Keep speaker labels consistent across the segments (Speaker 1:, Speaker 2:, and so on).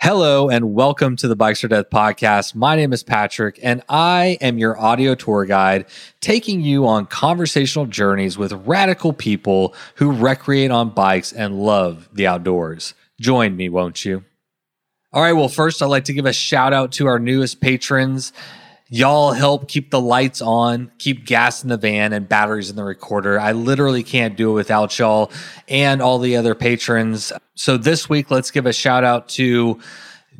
Speaker 1: Hello and welcome to the Bikes or Death podcast. My name is Patrick and I am your audio tour guide, taking you on conversational journeys with radical people who recreate on bikes and love the outdoors. Join me, won't you? All right, well, first, I'd like to give a shout out to our newest patrons. Y'all help keep the lights on, keep gas in the van, and batteries in the recorder. I literally can't do it without y'all and all the other patrons. So this week, let's give a shout out to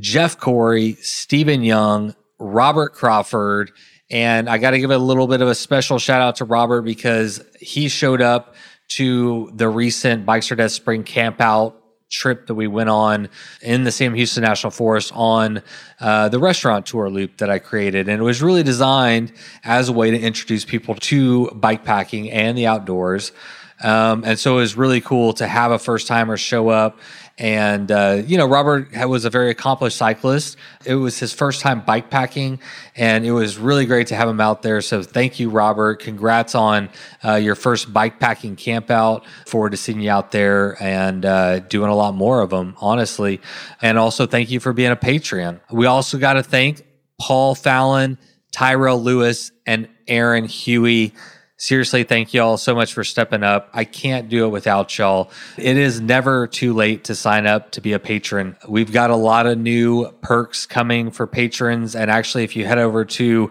Speaker 1: Jeff Corey, Stephen Young, Robert Crawford, and I got to give a little bit of a special shout out to Robert because he showed up to the recent Bikes or Death Spring Camp Out trip that we went on in the Sam Houston National Forest on uh, the restaurant tour loop that I created. And it was really designed as a way to introduce people to bike packing and the outdoors. Um, and so it was really cool to have a first timer show up and, uh, you know, Robert was a very accomplished cyclist. It was his first time bike packing, and it was really great to have him out there. So thank you, Robert. Congrats on uh, your first bike packing camp out. Forward to seeing you out there and uh, doing a lot more of them, honestly. And also thank you for being a Patreon. We also got to thank Paul Fallon, Tyrell Lewis, and Aaron Huey seriously, thank y'all so much for stepping up. I can't do it without y'all. It is never too late to sign up to be a patron. We've got a lot of new perks coming for patrons. And actually, if you head over to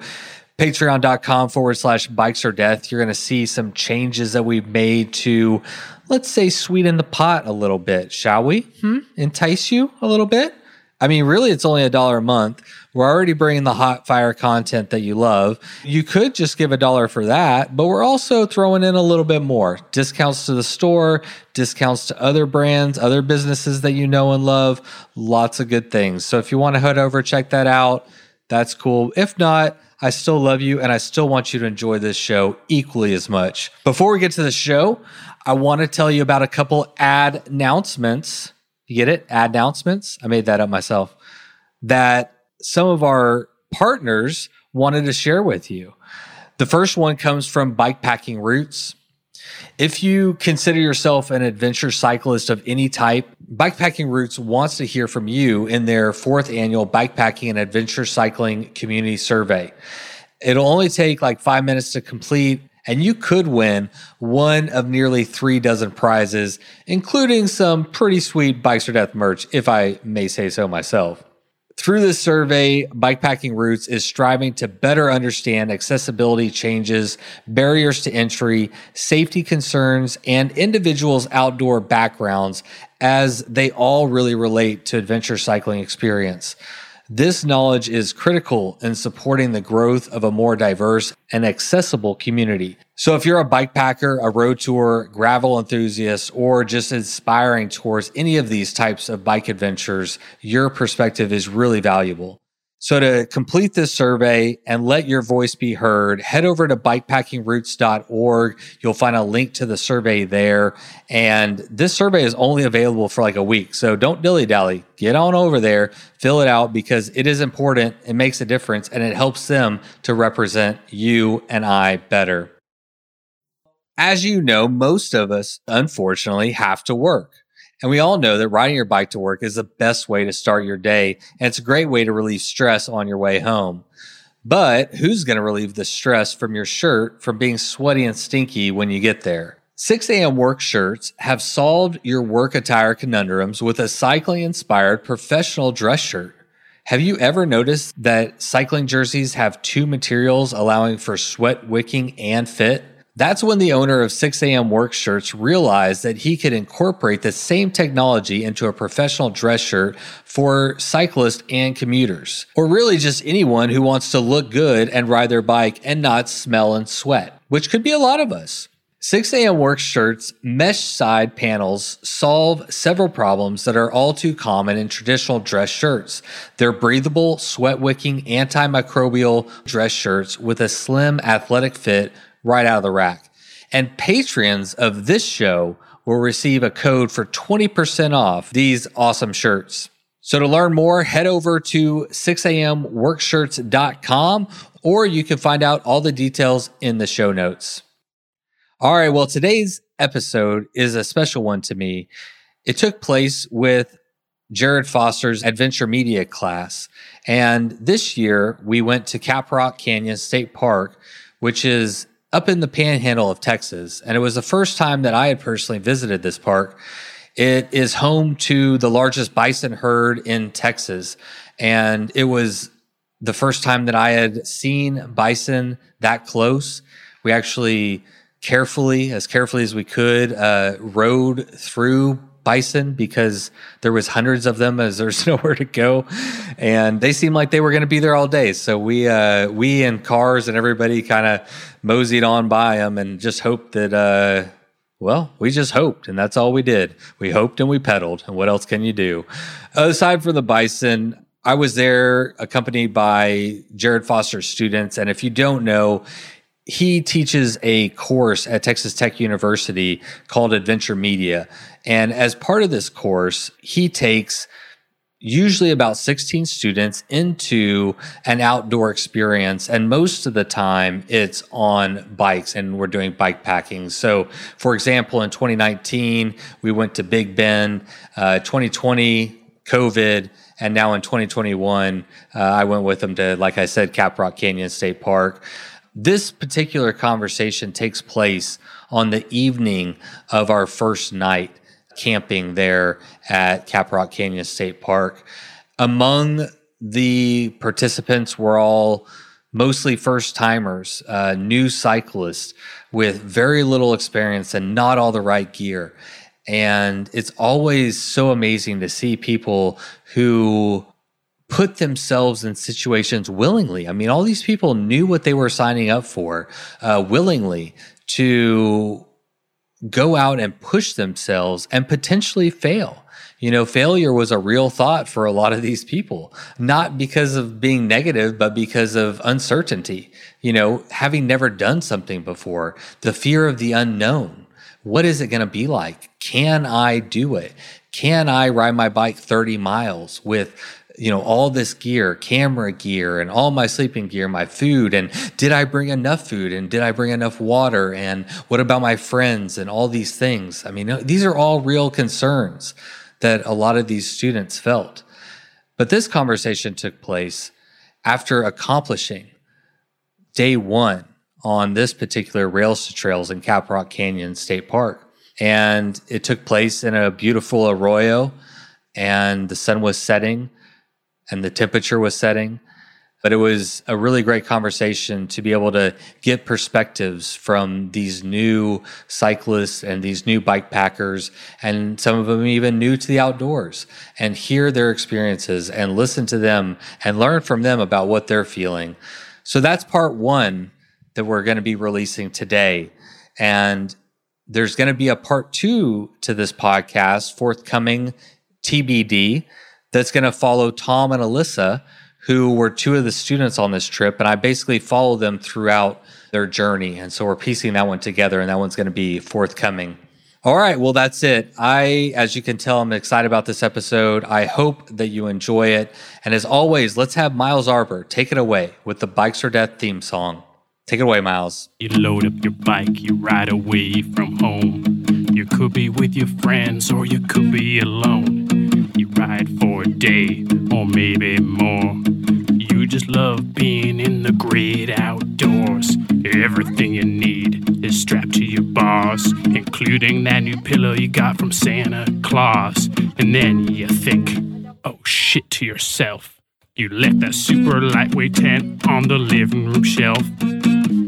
Speaker 1: patreon.com forward slash bikes or death, you're going to see some changes that we've made to, let's say, sweeten the pot a little bit, shall we? Hmm? Entice you a little bit? I mean, really, it's only a dollar a month. We're already bringing the hot fire content that you love. You could just give a dollar for that, but we're also throwing in a little bit more discounts to the store, discounts to other brands, other businesses that you know and love. Lots of good things. So if you want to head over, check that out. That's cool. If not, I still love you and I still want you to enjoy this show equally as much. Before we get to the show, I want to tell you about a couple ad announcements. You get it? Ad announcements. I made that up myself. That some of our partners wanted to share with you. The first one comes from Bikepacking Roots. If you consider yourself an adventure cyclist of any type, Bikepacking Roots wants to hear from you in their fourth annual Bikepacking and Adventure Cycling Community Survey. It'll only take like five minutes to complete and you could win one of nearly three dozen prizes, including some pretty sweet Bikes or Death merch, if I may say so myself. Through this survey, Bikepacking Roots is striving to better understand accessibility changes, barriers to entry, safety concerns, and individuals' outdoor backgrounds as they all really relate to adventure cycling experience. This knowledge is critical in supporting the growth of a more diverse and accessible community. So, if you're a bike packer, a road tour, gravel enthusiast, or just aspiring towards any of these types of bike adventures, your perspective is really valuable. So to complete this survey and let your voice be heard, head over to bikepackingroots.org. You'll find a link to the survey there. And this survey is only available for like a week. So don't dilly dally. Get on over there, fill it out because it is important. It makes a difference and it helps them to represent you and I better. As you know, most of us, unfortunately, have to work. And we all know that riding your bike to work is the best way to start your day. And it's a great way to relieve stress on your way home. But who's going to relieve the stress from your shirt from being sweaty and stinky when you get there? 6 a.m. work shirts have solved your work attire conundrums with a cycling inspired professional dress shirt. Have you ever noticed that cycling jerseys have two materials allowing for sweat wicking and fit? That's when the owner of 6am work shirts realized that he could incorporate the same technology into a professional dress shirt for cyclists and commuters, or really just anyone who wants to look good and ride their bike and not smell and sweat, which could be a lot of us. 6am work shirts mesh side panels solve several problems that are all too common in traditional dress shirts. They're breathable, sweat wicking, antimicrobial dress shirts with a slim athletic fit right out of the rack. And patrons of this show will receive a code for 20% off these awesome shirts. So to learn more, head over to 6amworkshirts.com or you can find out all the details in the show notes. All right, well, today's episode is a special one to me. It took place with Jared Foster's adventure media class. And this year we went to Caprock Canyon State Park, which is up in the panhandle of Texas. And it was the first time that I had personally visited this park. It is home to the largest bison herd in Texas. And it was the first time that I had seen bison that close. We actually carefully, as carefully as we could, uh, rode through bison because there was hundreds of them as there's nowhere to go and they seemed like they were going to be there all day so we uh, we and cars and everybody kind of moseyed on by them and just hoped that uh, well we just hoped and that's all we did we hoped and we pedaled and what else can you do aside from the bison I was there accompanied by Jared Foster's students. And if you don't know, he teaches a course at Texas Tech University called Adventure Media. And as part of this course, he takes usually about 16 students into an outdoor experience. And most of the time, it's on bikes and we're doing bike packing. So, for example, in 2019, we went to Big Bend, uh, 2020, COVID and now in 2021, uh, I went with them to, like I said, Caprock Canyon State Park. This particular conversation takes place on the evening of our first night camping there at Caprock Canyon State Park. Among the participants were all mostly first timers, uh, new cyclists with very little experience and not all the right gear. And it's always so amazing to see people who put themselves in situations willingly. I mean, all these people knew what they were signing up for uh, willingly to go out and push themselves and potentially fail. You know, failure was a real thought for a lot of these people, not because of being negative, but because of uncertainty. You know, having never done something before, the fear of the unknown. What is it going to be like? Can I do it? Can I ride my bike 30 miles with you know all this gear camera gear and all my sleeping gear my food and did i bring enough food and did i bring enough water and what about my friends and all these things i mean these are all real concerns that a lot of these students felt but this conversation took place after accomplishing day one on this particular rails to trails in Caprock Canyon State Park. And it took place in a beautiful arroyo, and the sun was setting and the temperature was setting. But it was a really great conversation to be able to get perspectives from these new cyclists and these new bike packers, and some of them even new to the outdoors, and hear their experiences and listen to them and learn from them about what they're feeling. So that's part one that we're going to be releasing today. And there's going to be a part two to this podcast forthcoming TBD that's going to follow Tom and Alyssa, who were two of the students on this trip. And I basically follow them throughout their journey. And so we're piecing that one together, and that one's going to be forthcoming. All right, well, that's it. I, as you can tell, I'm excited about this episode. I hope that you enjoy it. And as always, let's have Miles Arbor take it away with the Bikes or Death theme song. Take it away, Miles.
Speaker 2: You load up your bike, you ride away from home. You could be with your friends or you could be alone. Ride for a day or maybe more. You just love being in the great outdoors. Everything you need is strapped to your bars, including that new pillow you got from Santa Claus. And then you think, oh shit, to yourself. You left that super lightweight tent on the living room shelf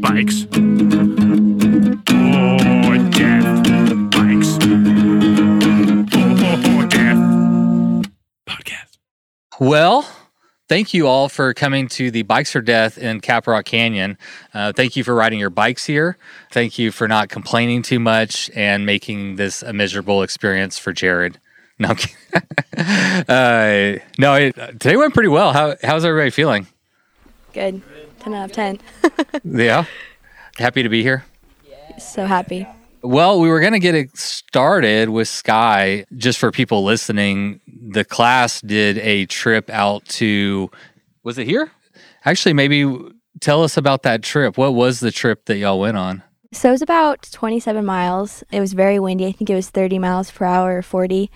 Speaker 2: bikes.
Speaker 1: Well, thank you all for coming to the Bikes or Death in Caprock Canyon. Uh, thank you for riding your bikes here. Thank you for not complaining too much and making this a miserable experience for Jared. No, uh, no. It, today went pretty well. How how's everybody feeling?
Speaker 3: Good. 10 out of 10.
Speaker 1: yeah. Happy to be here.
Speaker 3: so happy.
Speaker 1: Well, we were going to get it started with Sky. Just for people listening, the class did a trip out to, was it here? Actually, maybe tell us about that trip. What was the trip that y'all went on?
Speaker 3: So it was about 27 miles. It was very windy. I think it was 30 miles per hour or 40.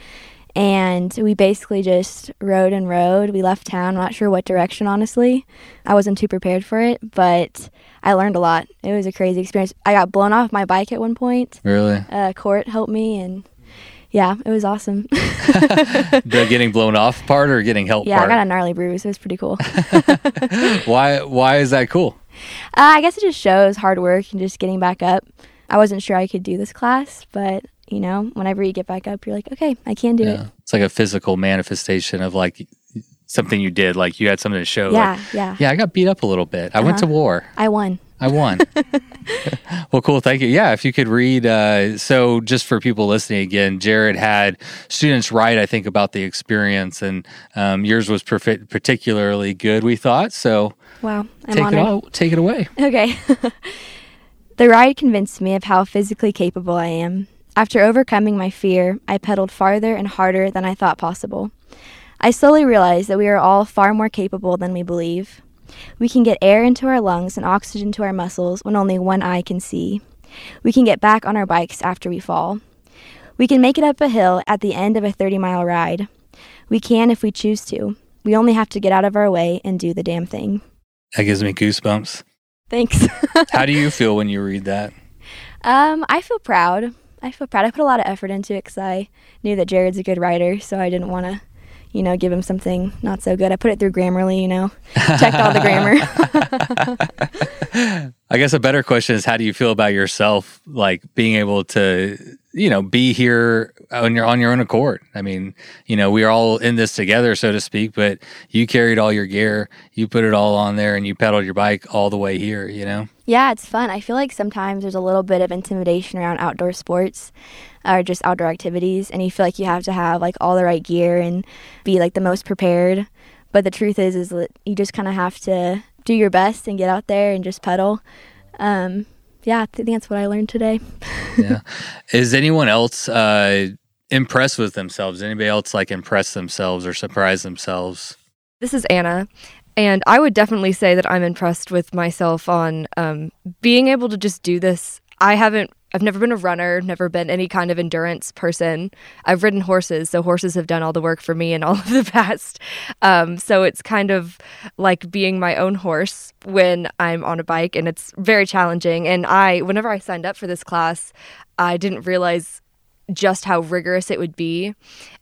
Speaker 3: And we basically just rode and rode. We left town, not sure what direction, honestly. I wasn't too prepared for it, but I learned a lot. It was a crazy experience. I got blown off my bike at one point.
Speaker 1: Really?
Speaker 3: Uh, Court helped me, and yeah, it was awesome.
Speaker 1: the getting blown off part or getting help
Speaker 3: yeah,
Speaker 1: part?
Speaker 3: I got a gnarly bruise. It was pretty cool.
Speaker 1: why why is that cool?
Speaker 3: Uh, I guess it just shows hard work and just getting back up. I wasn't sure I could do this class, but you know, whenever you get back up, you're like, okay, I can do
Speaker 1: Yeah.
Speaker 3: it.
Speaker 1: It's like a physical manifestation of like something you did, like you had something to show.
Speaker 3: Yeah,
Speaker 1: like,
Speaker 3: yeah.
Speaker 1: yeah, I got beat up a little bit. I went to
Speaker 3: Uh-huh.
Speaker 1: war.
Speaker 3: I won.
Speaker 1: I won. well, cool. Thank you. Yeah, if you could read. Uh, so, just for people listening again, Jared had students write, I think, about the experience, and um, yours was perfe- particularly good, we thought. So,
Speaker 3: Wow, I'm
Speaker 1: take
Speaker 3: honored.
Speaker 1: it, all, take it away.
Speaker 3: Okay. the ride convinced me of how physically capable I am. After overcoming my fear, I pedaled farther and harder than I thought possible. I slowly realized that we are all far more capable than we believe. We can get air into our lungs and oxygen to our muscles when only one eye can see. We can get back on our bikes after we fall. We can make it up a hill at the end of a 30 mile ride. We can if we choose to. We only have to get out of our way and do the damn thing.
Speaker 1: That gives me goosebumps.
Speaker 3: Thanks.
Speaker 1: How do you feel when you read that?
Speaker 3: Um, I feel proud. I feel proud. I put a lot of effort into it because I knew that Jared's a good writer, so I didn't want to, you know, give him something not so good. I put it through Grammarly, you know, checked all the grammar.
Speaker 1: I guess a better question is how do you feel about yourself, like being able to, you know, be here on your on your own accord? I mean, you know, we are all in this together, so to speak. But you carried all your gear, you put it all on there, and you pedaled your bike all the way here. You know,
Speaker 3: yeah, it's fun. I feel like sometimes there's a little bit of intimidation around outdoor sports or just outdoor activities, and you feel like you have to have like all the right gear and be like the most prepared. But the truth is, is that you just kind of have to do your best and get out there and just pedal. Um, yeah, I think that's what I learned today.
Speaker 1: yeah. Is anyone else uh, impressed with themselves? Anybody else like impress themselves or surprise themselves?
Speaker 4: This is Anna. And I would definitely say that I'm impressed with myself on um, being able to just do this. I haven't, I've never been a runner, never been any kind of endurance person. I've ridden horses, so horses have done all the work for me in all of the past. Um, so it's kind of like being my own horse when I'm on a bike, and it's very challenging. And I, whenever I signed up for this class, I didn't realize just how rigorous it would be.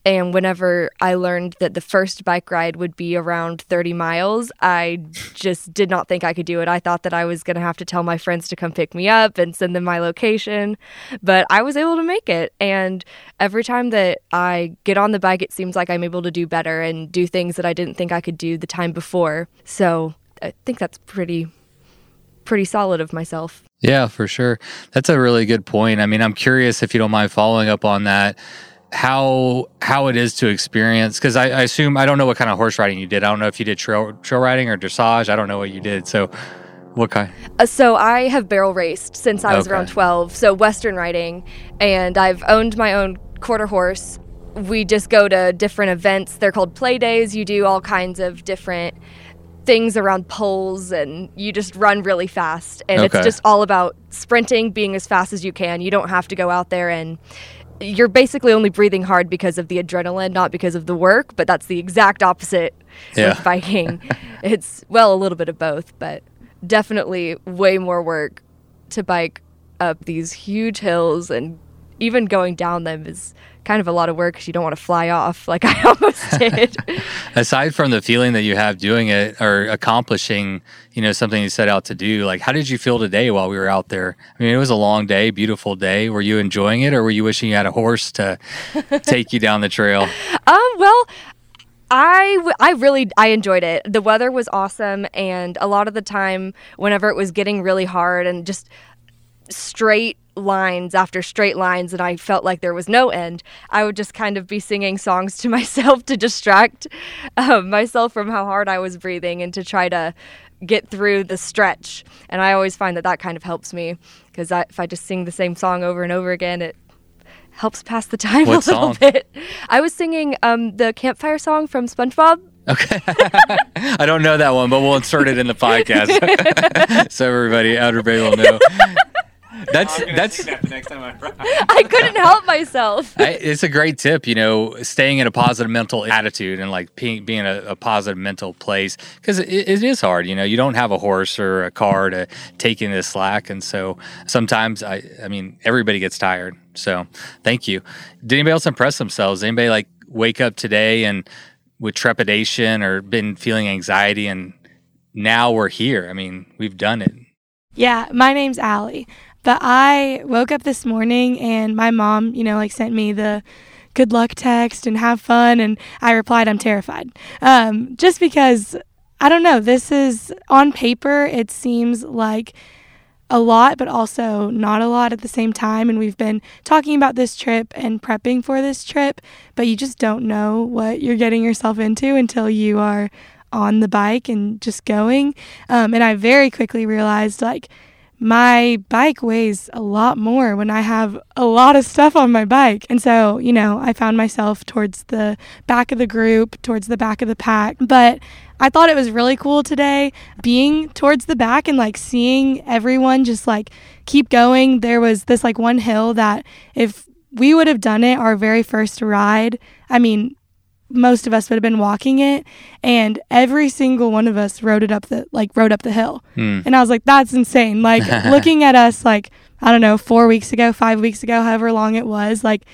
Speaker 4: And whenever I learned that the first bike ride would be around 30 miles, I just did not think I could do it. I thought that I was going to have to tell my friends to come pick me up and send them my location, but I was able to make it. And every time that I get on the bike, it seems like I'm able to do better and do things that I didn't think I could do the time before. So I think that's pretty pretty solid of myself.
Speaker 1: Yeah, for sure. That's a really good point. I mean, I'm curious if you don't mind following up on that, how how it is to experience because I, I assume I don't know what kind of horse riding you did. I don't know if you did trail trail riding or dressage. I don't know what you did. So, what kind?
Speaker 4: Uh, so I have barrel raced since I was
Speaker 1: Okay.
Speaker 4: around 12, so Western riding, and I've owned my own quarter horse. We just go to different events. They're called play days. You do all kinds of different things around poles and you just run really fast. And
Speaker 1: Okay.
Speaker 4: it's just all about sprinting, being as fast as you can. You don't have to go out there and you're basically only breathing hard because of the adrenaline, not because of the work, but that's the exact opposite
Speaker 1: Yeah.
Speaker 4: with biking. it's, well, a little bit of both, but definitely way more work to bike up these huge hills and even going down them is kind of a lot of work because you don't want to fly off like I almost did.
Speaker 1: Aside from the feeling that you have doing it or accomplishing, you know, something you set out to do, like how did you feel today while we were out there? I mean, it was a long day, beautiful day. Were you enjoying it, or were you wishing you had a horse to take you down the trail?
Speaker 4: Um, well, I, w- I really I enjoyed it. The weather was awesome, and a lot of the time, whenever it was getting really hard and just straight lines after straight lines, and I felt like there was no end, I would just kind of be singing songs to myself to distract um, myself from how hard I was breathing and to try to get through the stretch. And I always find that that kind of helps me because if I just sing the same song over and over again, it helps pass the time
Speaker 1: What
Speaker 4: a little
Speaker 1: song?
Speaker 4: bit. I was singing um, the campfire song from SpongeBob.
Speaker 1: Okay. I don't know that one, but we'll insert it in the podcast so everybody, Outer Bay, will know. That's
Speaker 5: I'm
Speaker 1: that's
Speaker 5: that the next time I.
Speaker 4: I couldn't help myself.
Speaker 1: I, it's a great tip, you know, staying in a positive mental attitude and like being, being a, a positive mental place because it, it is hard. You know, you don't have a horse or a car to take in the slack, and so sometimes I, I mean, everybody gets tired. So thank you. Did anybody else impress themselves? Anybody like wake up today and with trepidation or been feeling anxiety, and now we're here. I mean, we've done it.
Speaker 6: Yeah, my name's Allie. But I woke up this morning and my mom, you know, like sent me the good luck text and have fun. And I replied, I'm terrified. Um, just because, I don't know, this is on paper, it seems like a lot, but also not a lot at the same time. And we've been talking about this trip and prepping for this trip, but you just don't know what you're getting yourself into until you are on the bike and just going. Um, and I very quickly realized, like, my bike weighs a lot more when I have a lot of stuff on my bike. And so, you know, I found myself towards the back of the group, towards the back of the pack. But I thought it was really cool today being towards the back and like seeing everyone just like keep going. There was this like one hill that if we would have done it our very first ride, I mean, most of us would have been walking it and every single one of us rode it up the like rode up the hill.
Speaker 1: Hmm.
Speaker 6: and i was like that's insane. Like looking at us like i don't know four weeks ago five weeks ago however long it was like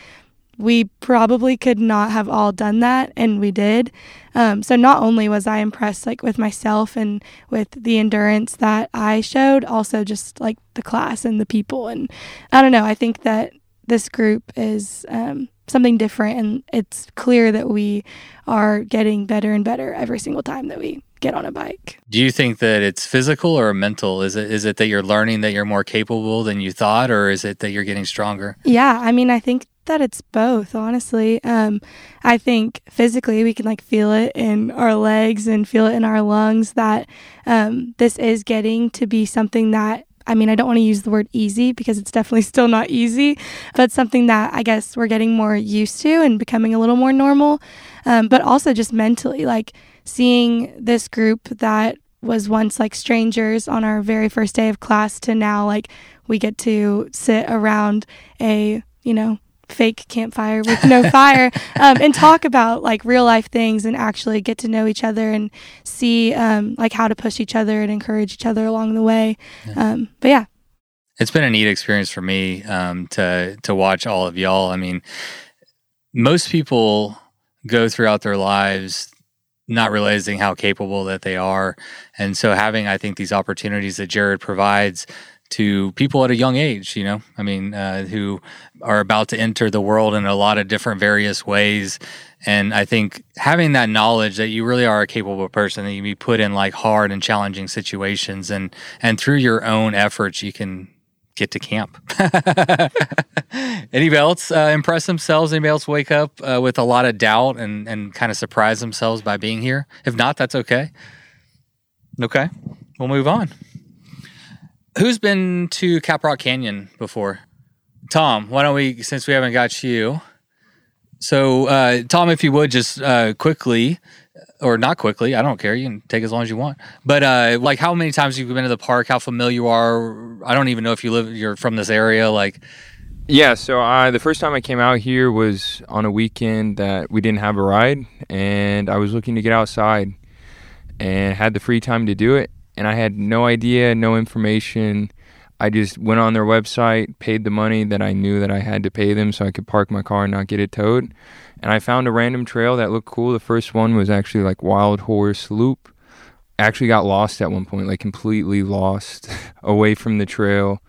Speaker 6: we probably could not have all done that and we did. Um, so not only was i impressed like with myself and with the endurance that i showed also just like the class and the people and i don't know i think that this group is um, something different and it's clear that we are getting better and better every single time that we get on a bike
Speaker 1: Do you think that it's physical or mental? Is it is it that you're learning that you're more capable than you thought, or is it that you're getting stronger?
Speaker 6: Yeah, I mean, I think that it's both, honestly. Um, I think physically we can like feel it in our legs and feel it in our lungs that um, this is getting to be something that. I mean, I don't want to use the word easy because it's definitely still not easy, but something that I guess we're getting more used to and becoming a little more normal. Um, but also just mentally, like seeing this group that was once like strangers on our very first day of class to now like we get to sit around a you know fake campfire with no fire um, and talk about like real life things and actually get to know each other and see um, like how to push each other and encourage each other along the way. Um, but yeah.
Speaker 1: It's been a neat experience for me um, to to watch all of y'all. I mean, most people go throughout their lives not realizing how capable that they are, and so having I think these opportunities that Jared provides to people at a young age, you know, I mean, uh, who are about to enter the world in a lot of different various ways. And I think having that knowledge that you really are a capable person, that you be put in like hard and challenging situations, and and through your own efforts, you can get to camp. Anybody else uh, impress themselves? Anybody else wake up uh, with a lot of doubt and and kind of surprise themselves by being here? If not, that's okay. Okay, we'll move on. Who's been to Caprock Canyon before? Tom, why don't we, since we haven't got you? So, uh, Tom, if you would just uh, quickly, or not quickly, I don't care. You can take as long as you want. But uh, like, how many times you've been to the park? How familiar you are? I don't even know if you live. You're from this area. Like,
Speaker 7: Yeah, so I the first time I came out here was on a weekend that we didn't have a ride, and I was looking to get outside, and had the free time to do it, and I had no idea, no information. I just went on their website, paid the money that I knew that I had to pay them so I could park my car and not get it towed. And I found a random trail that looked cool. The first one was actually like Wild Horse Loop. Actually got lost at one point, like completely lost away from the trail.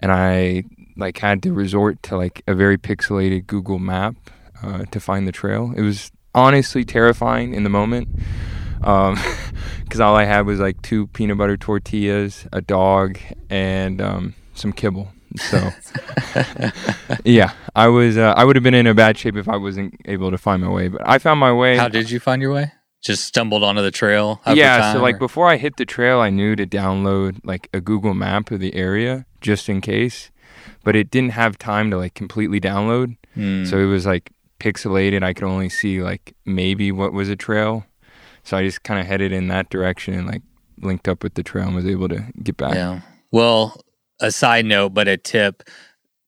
Speaker 7: And I like had to resort to like a very pixelated Google map uh, to find the trail. It was honestly terrifying in the moment because all I had was like two peanut butter tortillas, a dog, and um, some kibble. So yeah, I was uh, I would have been in a bad shape if I wasn't able to find my way. But I found my way.
Speaker 1: how did you find your way? Just stumbled onto the trail.
Speaker 7: yeah,
Speaker 1: time,
Speaker 7: so like
Speaker 1: or-
Speaker 7: before I hit the trail, I knew to download like a Google map of the area just in case, but it didn't have time to like completely download.
Speaker 1: Hmm.
Speaker 7: So it was like pixelated. I could only see like maybe what was a trail. So I just kind of headed in that direction and like linked up with the trail and was able to get back.
Speaker 1: Yeah. Well, a side note, but a tip.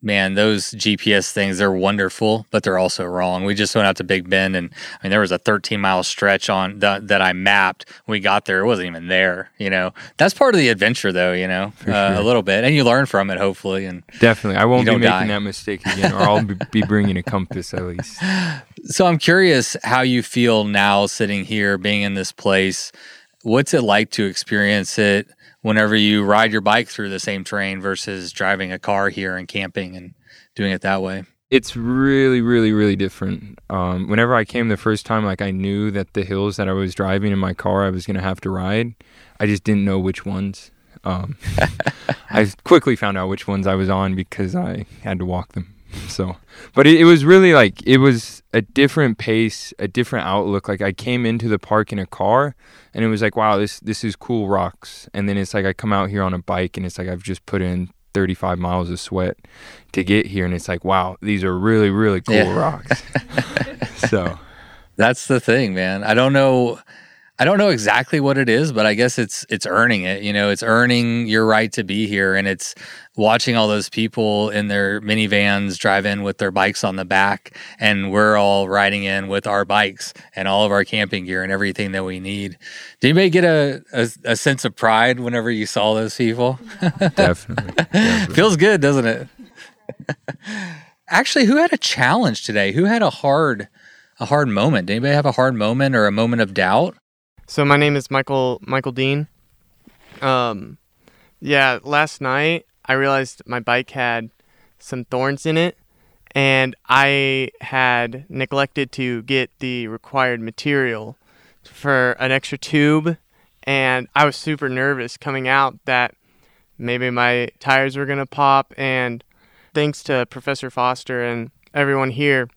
Speaker 1: Man, those GPS things, they're wonderful, but they're also wrong. We just went out to Big Bend and I mean, there was a 13 mile stretch on the, that I mapped. We got there, it wasn't even there. You know, that's part of the adventure though, you know, uh, a little bit. And you learn from it, hopefully. And
Speaker 7: Definitely. I won't be making
Speaker 1: die.
Speaker 7: that mistake again, or I'll be bringing a compass at least.
Speaker 1: so I'm curious how you feel now sitting here, being in this place. What's it like to experience it whenever you ride your bike through the same terrain versus driving a car here and camping and doing it that way?
Speaker 7: It's really, really, really different. Um, whenever I came the first time, like I knew that the hills that I was driving in my car, I was gonna have to ride. I just didn't know which ones. Um, I quickly found out which ones I was on because I had to walk them. So, but it, it was really like it was a different pace, a different outlook. Like I came into the park in a car, and it was like, wow, this this is cool rocks. And then it's like I come out here on a bike, and it's like I've just put in 35 miles of sweat to get here, and it's like, wow, these are really really cool
Speaker 1: Yeah.
Speaker 7: rocks. so
Speaker 1: That's the thing, man. I don't know I don't know exactly what it is, but I guess it's it's earning it. You know, it's earning your right to be here and it's watching all those people in their minivans drive in with their bikes on the back and we're all riding in with our bikes and all of our camping gear and everything that we need. Did anybody get a, a, a sense of pride whenever you saw those people?
Speaker 7: definitely, definitely.
Speaker 1: Feels good, doesn't it? Actually, who had a challenge today? Who had a hard a hard moment? Did anybody have a hard moment or a moment of doubt?
Speaker 5: So my name is Michael Michael Dean. Um, yeah, last night I realized my bike had some thorns in it, and I had neglected to get the required material for an extra tube, and I was super nervous coming out that maybe my tires were gonna pop. And thanks to Professor Foster and everyone here,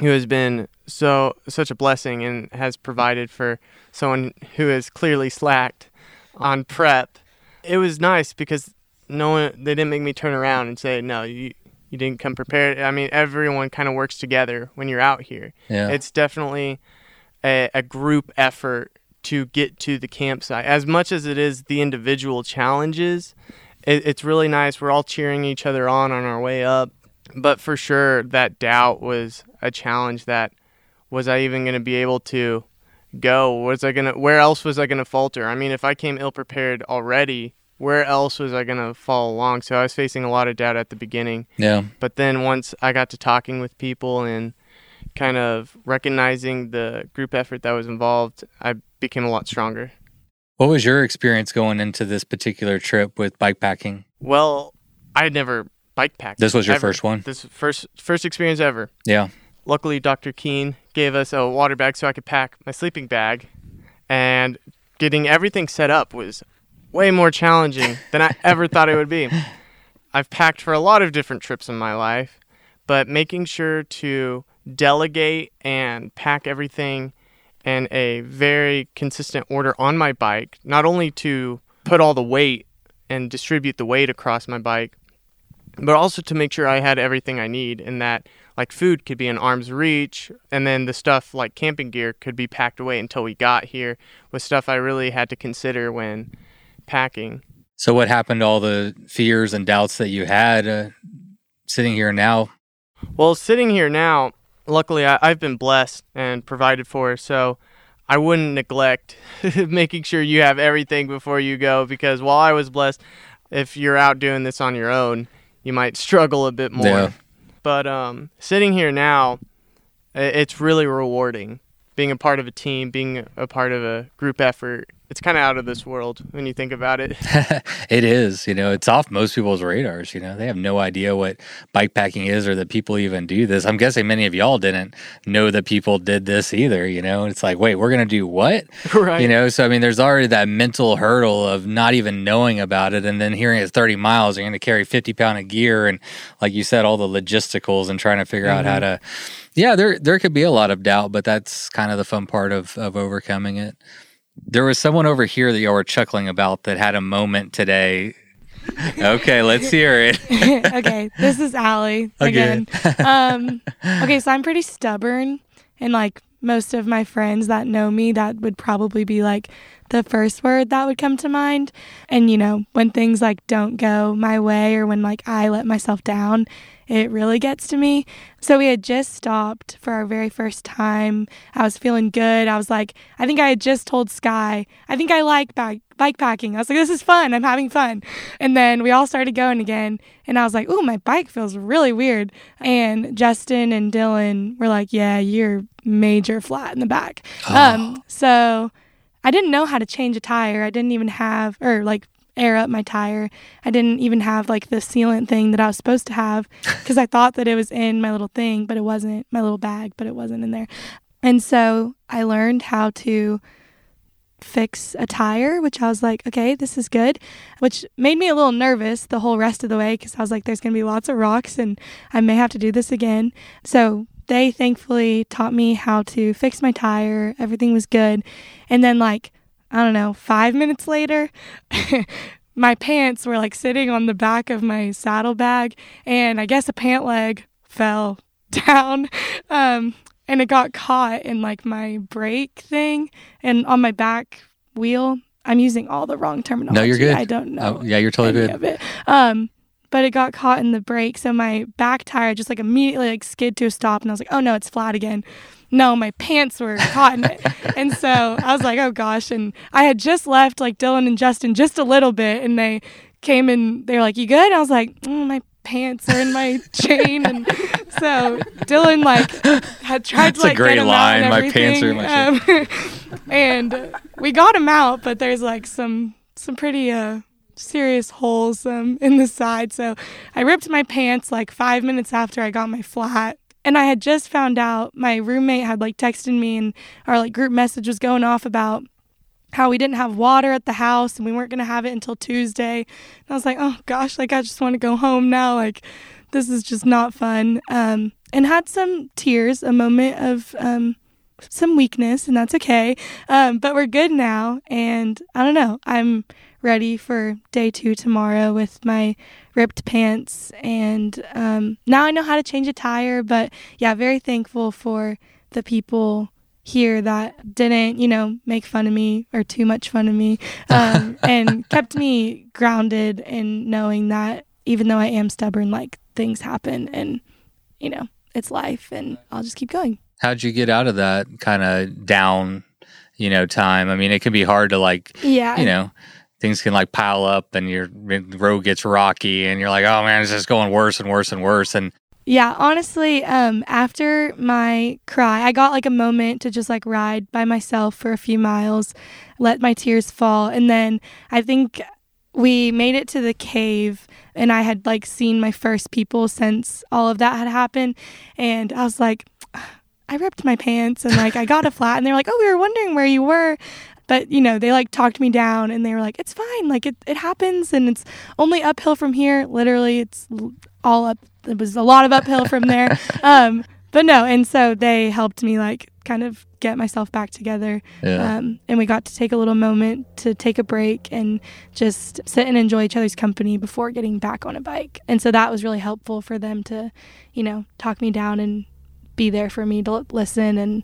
Speaker 5: who has been so such a blessing and has provided for someone who has clearly slacked on prep. It was nice because no one they didn't make me turn around and say no you you didn't come prepared. I mean everyone kind of works together when you're out here.
Speaker 1: Yeah.
Speaker 5: It's definitely a, a group effort to get to the campsite as much as it is the individual challenges. It, it's really nice. We're all cheering each other on on our way up. But for sure, that doubt was a challenge. That was I even going to be able to go? Was I gonna? Where else was I going to falter? I mean, if I came ill prepared already, where else was I going to fall along? So I was facing a lot of doubt at the beginning.
Speaker 1: yeah.
Speaker 5: But then once I got to talking with people and kind of recognizing the group effort that was involved, I became a lot stronger.
Speaker 1: What was your experience going into this particular trip with bike packing?
Speaker 5: Well, I had never bike pack.
Speaker 1: This was your
Speaker 5: ever.
Speaker 1: first one?
Speaker 5: This first first experience ever.
Speaker 1: Yeah.
Speaker 5: Luckily, Dr. Keen gave us a water bag so I could pack my sleeping bag, and getting everything set up was way more challenging than I ever thought it would be. I've packed for a lot of different trips in my life, but making sure to delegate and pack everything in a very consistent order on my bike, not only to put all the weight and distribute the weight across my bike, but also to make sure I had everything I need and that like food could be in arm's reach and then the stuff like camping gear could be packed away until we got here was stuff I really had to consider when packing.
Speaker 1: So what happened to all the fears and doubts that you had uh, sitting here now?
Speaker 5: Well, sitting here now, luckily I, I've been blessed and provided for, so I wouldn't neglect making sure you have everything before you go because while I was blessed, if you're out doing this on your own, you might struggle a bit more.
Speaker 1: Yeah.
Speaker 5: But um, sitting here now, it's really rewarding being a part of a team, being a part of a group effort. It's kind of out of this world when you think about it.
Speaker 1: it is, you know, it's off most people's radars. You know, they have no idea what bike packing is or that people even do this. I'm guessing many of y'all didn't know that people did this either. You know, it's like, wait, we're going to do what?
Speaker 5: right.
Speaker 1: You know, so I mean, there's already that mental hurdle of not even knowing about it, and then hearing it's 30 miles, you're going to carry 50 pound of gear, and like you said, all the logisticals and trying to figure out how mm-hmm. to. Yeah, there there could be a lot of doubt, but that's kind of the fun part of of overcoming it. There was someone over here that y'all were chuckling about that had a moment today. okay, let's hear it.
Speaker 6: okay, this is Allie
Speaker 1: Okay.
Speaker 6: again. um, okay, so I'm pretty stubborn and like most of my friends that know me, that would probably be like the first word that would come to mind. And, you know, when things like don't go my way or when like I let myself down, it really gets to me. So we had just stopped for our very first time. I was feeling good. I was like, I think I had just told Sky, I think I like bike, bike packing. I was like, this is fun. I'm having fun. And then we all started going again. And I was like, ooh, my bike feels really weird. And Justin and Dylan were like, yeah, you're major flat in the back.
Speaker 1: Oh.
Speaker 6: Um, so I didn't know how to change a tire. I didn't even have, or like air up my tire. I didn't even have like the sealant thing that I was supposed to have because I thought that it was in my little thing, but it wasn't, my little bag, but it wasn't in there. And so I learned how to fix a tire, which I was like, okay, this is good, which made me a little nervous the whole rest of the way because I was like, there's going to be lots of rocks and I may have to do this again. So they thankfully taught me how to fix my tire. Everything was good. And then, like, I don't know, five minutes later, my pants were like sitting on the back of my saddlebag, and I guess a pant leg fell down. Um, and it got caught in like my brake thing and on my back wheel. I'm using all the wrong terminology.
Speaker 1: No, you're good.
Speaker 6: I don't know.
Speaker 1: Oh, yeah, you're totally good.
Speaker 6: Of it. Um, but it got caught in the brake, so my back tire just like immediately like skid to a stop, and I was like, oh no, it's flat again. No, my pants were caught in it, and so I was like, oh gosh, and I had just left like Dylan and Justin just a little bit, and they came and they were like, you good? I was like, oh, my pants are in my chain, and so Dylan like had tried
Speaker 1: That's
Speaker 6: to
Speaker 1: a
Speaker 6: like
Speaker 1: great
Speaker 6: get him
Speaker 1: line,
Speaker 6: out
Speaker 1: "My pants are in
Speaker 6: everything. Um, and we got him out, but there's like some some pretty uh serious holes um, in the side. So I ripped my pants like five minutes after I got my flat. And I had just found out my roommate had like texted me and our like group message was going off about how we didn't have water at the house and we weren't going to have it until Tuesday. And I was like, oh gosh, like I just want to go home now. Like this is just not fun. Um, and had some tears, a moment of um, some weakness, and that's okay. Um, but we're good now. And I don't know, I'm ready for day two tomorrow with my ripped pants. And um, now I know how to change a tire. But yeah, very thankful for the people here that didn't, you know, make fun of me or too much fun of me um, and kept me grounded in knowing that even though I am stubborn, like things happen and, you know, it's life and I'll just keep going.
Speaker 1: How'd you get out of that kind of down, you know, time? I mean, it can be hard to like,
Speaker 6: Yeah.
Speaker 1: you know, things can like pile up and your road gets rocky and you're like, oh man, it's just going worse and worse and worse. And
Speaker 6: Yeah, honestly, um, after my cry, I got like a moment to just like ride by myself for a few miles, let my tears fall, and then I think we made it to the cave and I had like seen my first people since all of that had happened and I was like I ripped my pants and like I got a flat and they're like, "Oh, we were wondering where you were." But, you know, they like talked me down and they were like, "It's fine. Like it it happens and it's only uphill from here. Literally, it's all up it was a lot of uphill from there. Um, but no, and so they helped me like kind of get myself back together.
Speaker 1: yeah,
Speaker 6: Um, and we got to take a little moment to take a break and just sit and enjoy each other's company before getting back on a bike. And so that was really helpful for them to, you know, talk me down and be there for me to listen. And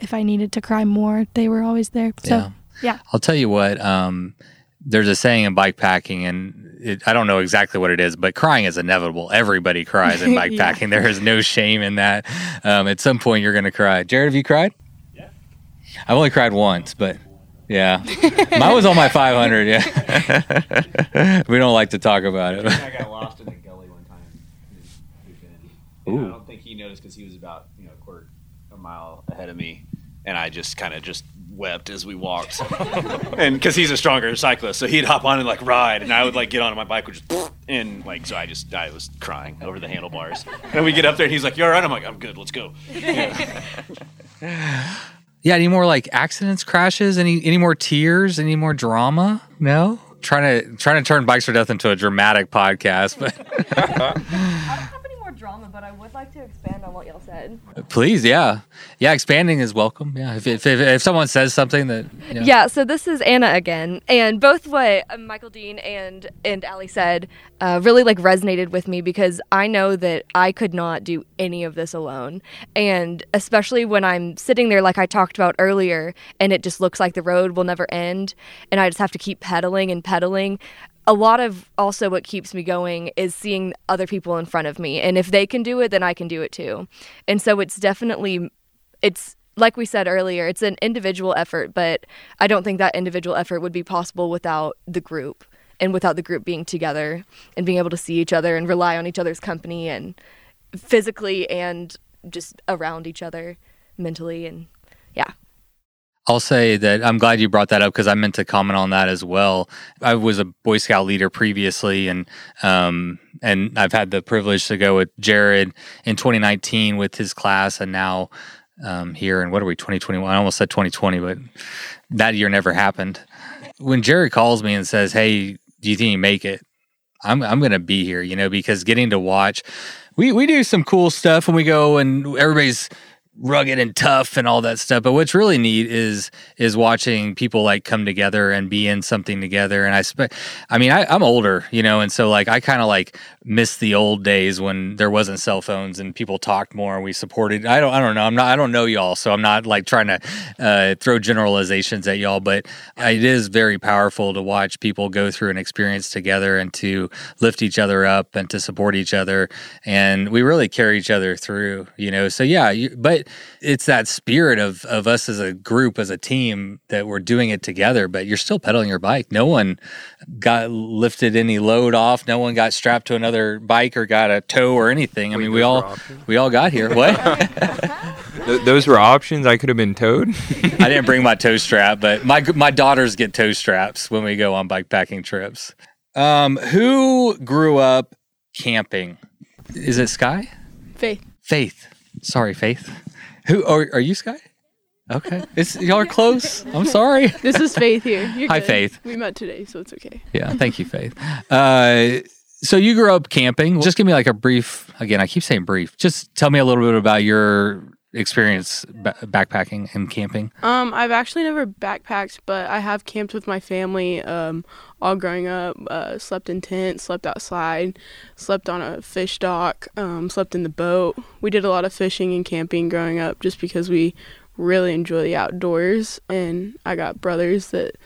Speaker 6: if I needed to cry more, they were always there. So
Speaker 1: yeah.
Speaker 6: yeah.
Speaker 1: I'll tell you what. Um, there's a saying in bike packing, and it, I don't know exactly what it is, but crying is inevitable. Everybody cries in bike
Speaker 6: Yeah.
Speaker 1: packing. There is no shame in that. Um, at some point, you're going to cry. Jared, have you cried? Yeah. I've only cried once, but yeah, mine was on my 500. Yeah, we don't like to talk about it.
Speaker 8: I got lost in the gully one time. in Bhutan. And I don't think he noticed because he was about you know a quarter a mile ahead of me, and I just kind of just wept as we walked. and because he's a stronger cyclist, so he'd hop on and like ride, and I would like get on my bike, which just and like so I just I was crying over the handlebars. And we get up there, and he's like, "You all right?" I'm like, "I'm good. Let's go."
Speaker 1: Yeah, any more like accidents, crashes, any any more tears, any more drama? No. Trying to trying to turn bikes for death into a dramatic podcast, but
Speaker 4: I don't have any more drama, but but I would like to expand on what y'all said.
Speaker 1: Please, yeah, yeah. Expanding is welcome. Yeah, if if, if, if someone says something that you know,
Speaker 4: Yeah, so this is Anna again, and both what uh, Michael Dean and and Allie said uh, really like resonated with me because I know that I could not do any of this alone, and especially when I'm sitting there like I talked about earlier, and it just looks like the road will never end, and I just have to keep pedaling and pedaling. A lot of also what keeps me going is seeing other people in front of me, and if they can do it, then I can do it too, and so it's definitely it's like we said earlier, it's an individual effort, but I don't think that individual effort would be possible without the group and without the group being together and being able to see each other and rely on each other's company and physically and just around each other mentally. And yeah.
Speaker 1: I'll say that I'm glad you brought that up because I meant to comment on that as well. I was a Boy Scout leader previously, and um, and I've had the privilege to go with Jared in 2019 with his class, and now um, here in what are we 2021? I almost said 2020, but that year never happened. When Jared calls me and says, "Hey, do you think you make it?" I'm I'm gonna be here, you know, because getting to watch, we we do some cool stuff when we go and everybody's rugged and tough and all that stuff. But what's really neat is is watching people like come together and be in something together. And I I mean, I, I'm older, you know, and so like I kind of like miss the old days when there wasn't cell phones and people talked more and we supported. I don't I don't know. I'm not I don't know y'all, so I'm not like trying to uh, throw generalizations at y'all, but it is very powerful to watch people go through an experience together and to lift each other up and to support each other. And we really carry each other through, you know. So yeah, you, but it's that spirit of of us as a group, as a team, that we're doing it together. But you're still pedaling your bike. No one got lifted any load off. No one got strapped to another bike or got a tow or anything. I mean, we all we all got here. What?
Speaker 7: Th- those were options. I could have been towed.
Speaker 1: I didn't bring my tow strap, but my my daughters get tow straps when we go on bike packing trips. Um, who grew up camping? Is it Sky?
Speaker 6: Faith.
Speaker 1: Faith. Sorry, Faith. Who are, are you, Sky? Okay, it's y'all are close. I'm sorry.
Speaker 9: This is Faith here. You're
Speaker 1: Hi,
Speaker 9: good.
Speaker 1: Faith.
Speaker 9: We met today, so it's okay.
Speaker 1: Yeah, thank you, Faith. Uh, so you grew up camping. Just give me like a brief. Again, I keep saying brief. Just tell me a little bit about your experience ba- backpacking and camping.
Speaker 9: Um, I've actually never backpacked, but I have camped with my family. Um, all growing up, uh, slept in tents, slept outside, slept on a fish dock, um, slept in the boat. We did a lot of fishing and camping growing up, just because we really enjoy the outdoors. And I got brothers that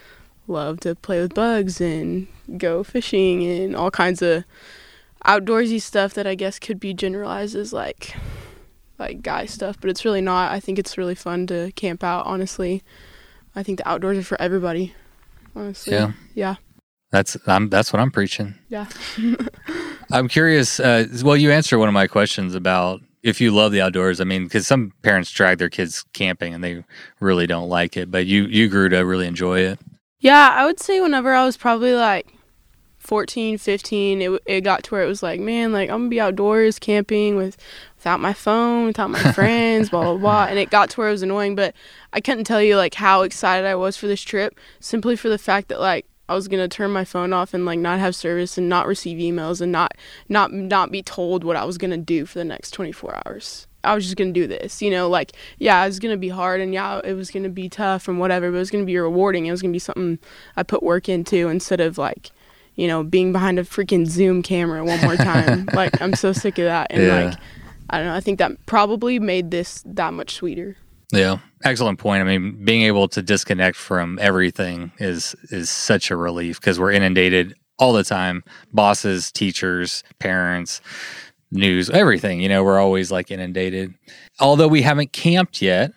Speaker 9: love to play with bugs and go fishing and all kinds of outdoorsy stuff that I guess could be generalized as like like guy stuff, but it's really not. I think it's really fun to camp out, honestly. I think the outdoors are for everybody. Honestly.
Speaker 1: Yeah.
Speaker 9: Yeah.
Speaker 1: That's I'm that's what I'm preaching.
Speaker 9: Yeah.
Speaker 1: I'm curious. Uh, well, you answered one of my questions about if you love the outdoors. I mean, because some parents drag their kids camping and they really don't like it, but you you grew to really enjoy it.
Speaker 9: Yeah, I would say whenever I was probably like 14, 15, it, it got to where it was like, man, like I'm gonna be outdoors camping with without my phone, without my friends, blah blah blah. And it got to where it was annoying, but I couldn't tell you like how excited I was for this trip simply for the fact that like I was gonna turn my phone off and like not have service and not receive emails and not not not be told what I was gonna do for the next 24 hours. I was just gonna do this, you know, like yeah, it was gonna be hard and yeah, it was gonna be tough and whatever, but it was gonna be rewarding. It was gonna be something I put work into instead of like, you know, being behind a freaking Zoom camera one more time. like I'm so sick of that, and
Speaker 1: Yeah.
Speaker 9: like I don't know. I think that probably made this that much sweeter.
Speaker 1: Yeah, excellent point. I mean, being able to disconnect from everything is is such a relief because we're inundated all the time. Bosses, teachers, parents, news, everything. You know, we're always like inundated. Although we haven't camped yet,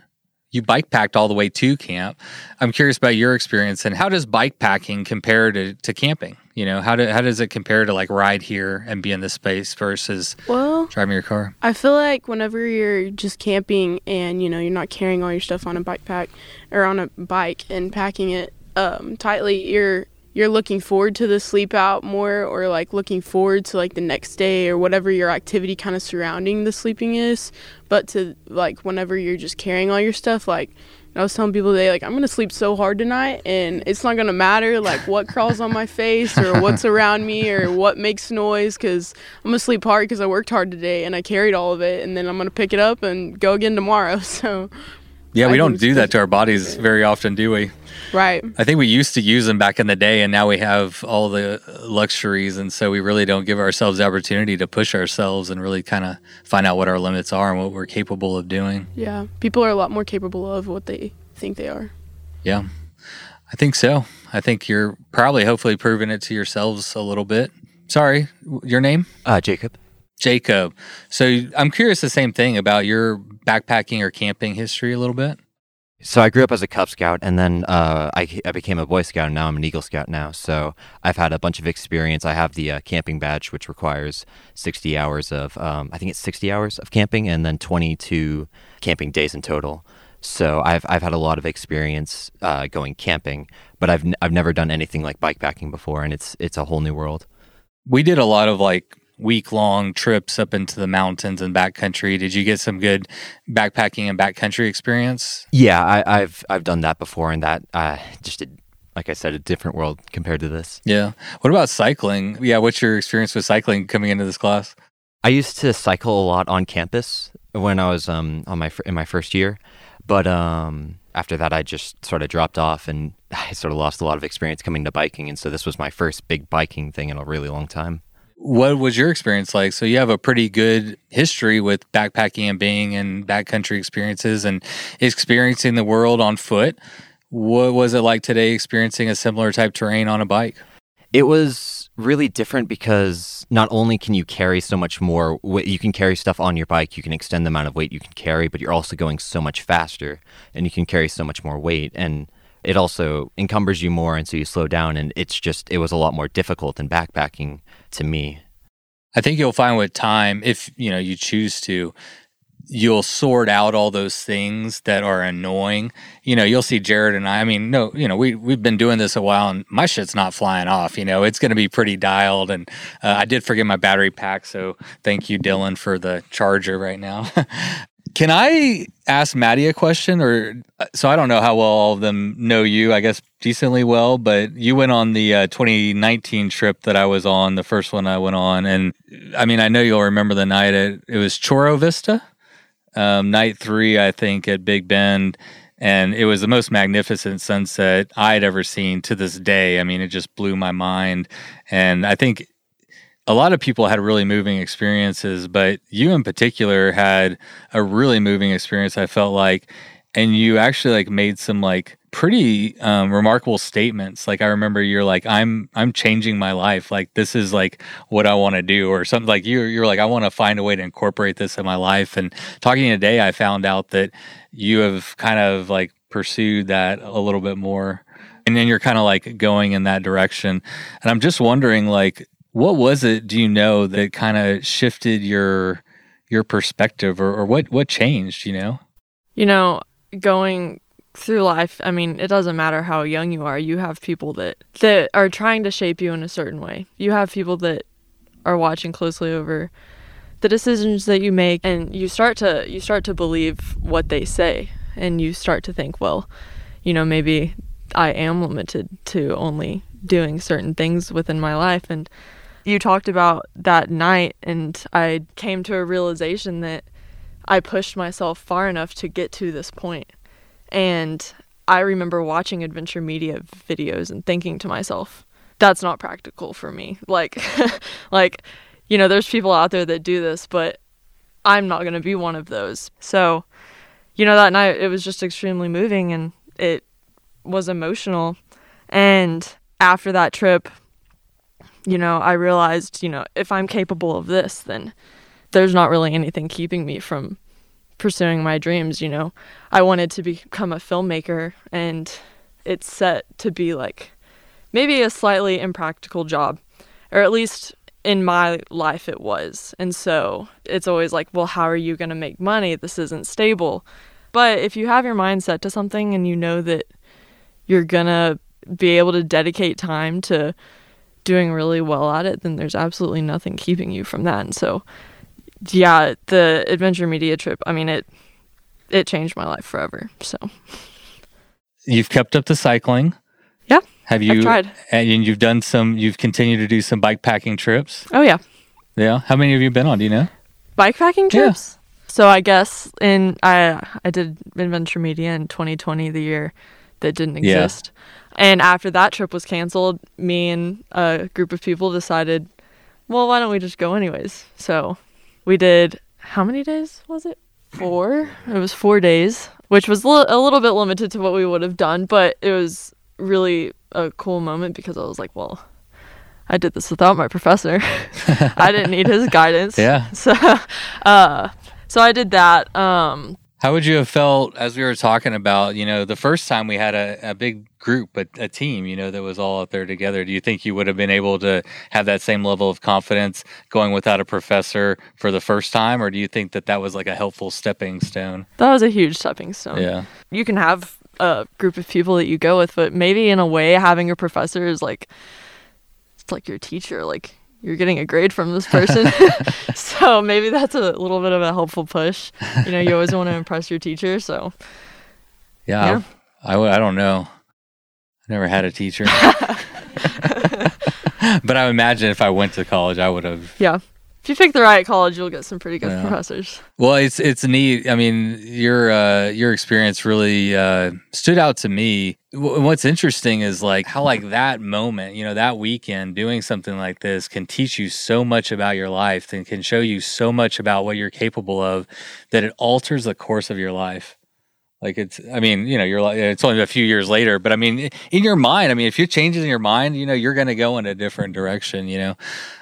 Speaker 1: you bike packed all the way to camp. I'm curious about your experience and how does bike packing compare to, to camping? You know, how do, how does it compare to like ride here and be in this space versus
Speaker 9: Well,
Speaker 1: driving your car?
Speaker 9: I feel like whenever you're just camping and you know you're not carrying all your stuff on a bike pack or on a bike and packing it um, tightly, you're you're looking forward to the sleep out more or like looking forward to like the next day or whatever your activity kind of surrounding the sleeping is. But to like whenever you're just carrying all your stuff, like I was telling people today, like, I'm gonna sleep so hard tonight, and it's not gonna matter like what crawls on my face or what's around me or what makes noise, because I'm gonna sleep hard because I worked hard today and I carried all of it, and then I'm gonna pick it up and go again tomorrow. So,
Speaker 1: Yeah, we
Speaker 9: I
Speaker 1: don't do that to our bodies very often, do we?
Speaker 9: right,
Speaker 1: I think we used to use them back in the day, and now we have all the luxuries, and so we really don't give ourselves the opportunity to push ourselves and really kind of find out what our limits are and what we're capable of doing.
Speaker 9: yeah, people are a lot more capable of what they think they are.
Speaker 1: Yeah, I think so. I think you're probably, hopefully, proving it to yourselves a little bit. Sorry, your name?
Speaker 10: Uh, Jacob.
Speaker 1: Jacob. So I'm curious the same thing about your backpacking or camping history a little bit.
Speaker 10: So I grew up as a Cub Scout, and then uh, I, I became a Boy Scout, and now I'm an Eagle Scout now. So I've had a bunch of experience. I have the uh, camping badge, which requires 60 hours of, um, I think it's 60 hours of camping, and then 22 camping days in total. So I've I've had a lot of experience uh, going camping, but I've n- I've never done anything like bikepacking before, and it's it's a whole new world.
Speaker 1: We did a lot of like week long trips up into the mountains and backcountry. Did you get some good backpacking and backcountry experience?
Speaker 10: Yeah, I, I've I've done that before, and that uh, just a, like I said, a different world compared to this.
Speaker 1: Yeah. What about cycling? Yeah. What's your experience with cycling coming into this class?
Speaker 10: I used to cycle a lot on campus when I was um, on my in my first year, but um, after that I just sort of dropped off and I sort of lost a lot of experience coming to biking, and so this was my first big biking thing in a really long time.
Speaker 1: What was your experience like? So you have a pretty good history with backpacking and being in backcountry experiences and experiencing the world on foot. What was it like today experiencing a similar type terrain on a bike?
Speaker 10: It was really different because not only can you carry so much more, you can carry stuff on your bike, you can extend the amount of weight you can carry, but you're also going so much faster and you can carry so much more weight. And it also encumbers you more, and so you slow down. And it's just, it was a lot more difficult than backpacking to me.
Speaker 1: I think you'll find with time, if you know you choose to, you'll sort out all those things that are annoying. You know, you'll see Jared and I. I mean, no, you know, we we've been doing this a while, and my shit's not flying off. You know, it's going to be pretty dialed. And uh, I did forget my battery pack, so thank you, Dylan, for the charger right now. Can I ask Maddie a question? Or so I don't know how well all of them know you. I guess decently well, but you went on the uh, 2019 trip that I was on, the first one I went on, and I mean, I know you'll remember the night. It was Choro Vista, um, night three, I think, at Big Bend. And it was the most magnificent sunset I'd ever seen to this day. I mean, it just blew my mind. And I think a lot of people had really moving experiences, but you in particular had a really moving experience, I felt like. And you actually like made some like pretty um, remarkable statements. Like I remember you're like, I'm I'm changing my life. Like this is like what I want to do, or something like you you're like, I want to find a way to incorporate this in my life. And talking today, I found out that you have kind of like pursued that a little bit more. And then you're kind of like going in that direction. And I'm just wondering, like, what was it do you know that kind of shifted your your perspective or, or what what changed you know?
Speaker 11: You know going through life i mean it doesn't matter how young you are you have people that that are trying to shape you in a certain way. You have people that are watching closely over the decisions that you make and you start to you start to believe what they say and you start to think well you know maybe i am limited to only doing certain things within my life and you talked about that night and I came to a realization that I pushed myself far enough to get to this point. And I remember watching adventure media videos and thinking to myself, that's not practical for me. Like like you know, there's people out there that do this, but I'm not going to be one of those. So, you know, that night it was just extremely moving and it was emotional. And after that trip, you know, I realized, you know, if I'm capable of this, then there's not really anything keeping me from pursuing my dreams, you know. I wanted to become a filmmaker and it's set to be like maybe a slightly impractical job, or at least in my life it was. And so it's always like, well, how are you going to make money? This isn't stable. But if you have your mind set to something and you know that you're going to be able to dedicate time to doing really well at it, then there's absolutely nothing keeping you from that. And so, yeah, the adventure media trip, I mean, it it changed my life forever. So,
Speaker 1: you've kept up the cycling.
Speaker 11: Yeah.
Speaker 1: Have you
Speaker 11: tried.
Speaker 1: And you've done some. You've continued to do some bike packing trips.
Speaker 11: Oh yeah,
Speaker 1: Yeah. How many have you been on? Do you know?
Speaker 11: bike packing trips. Yeah. So I guess in I I did Adventure Media in 2020, the year that didn't exist. Yeah. And after that trip was canceled, me and a group of people decided, well, why don't we just go anyways? So we did. How many days was it? Four. It was four days, which was li- a little bit limited to what we would have done, but it was really a cool moment because I was like, well, I did this without my professor. I didn't need his guidance.
Speaker 1: Yeah.
Speaker 11: So, uh, so I did that. Um,
Speaker 1: How would you have felt as we were talking about, you know, the first time we had a, a big group, a, a team, you know, that was all out there together? Do you think you would have been able to have that same level of confidence going without a professor for the first time? Or do you think that that was like a helpful stepping stone?
Speaker 11: that was a huge stepping stone.
Speaker 1: Yeah.
Speaker 11: You can have a group of people that you go with, but maybe in a way, having a professor is like, it's like your teacher. Like you're getting a grade from this person. so maybe that's a little bit of a helpful push. You know, you always want to impress your teacher. So
Speaker 1: Yeah.
Speaker 11: Yeah.
Speaker 1: I, w- I don't know. Never had a teacher. but I imagine if I went to college, I would have
Speaker 11: yeah, if you pick the right college, you'll get some pretty good
Speaker 1: Yeah.
Speaker 11: professors.
Speaker 1: Well, it's it's neat. I mean, your uh, your experience really uh, stood out to me. W- What's interesting is like how like that moment, you know, that weekend doing something like this can teach you so much about your life and can show you so much about what you're capable of that it alters the course of your life. Like it's, I mean, you know, you're like, it's only a few years later, but I mean, in your mind, I mean, if you changes in your mind, you know, you're going to go in a different direction, you know.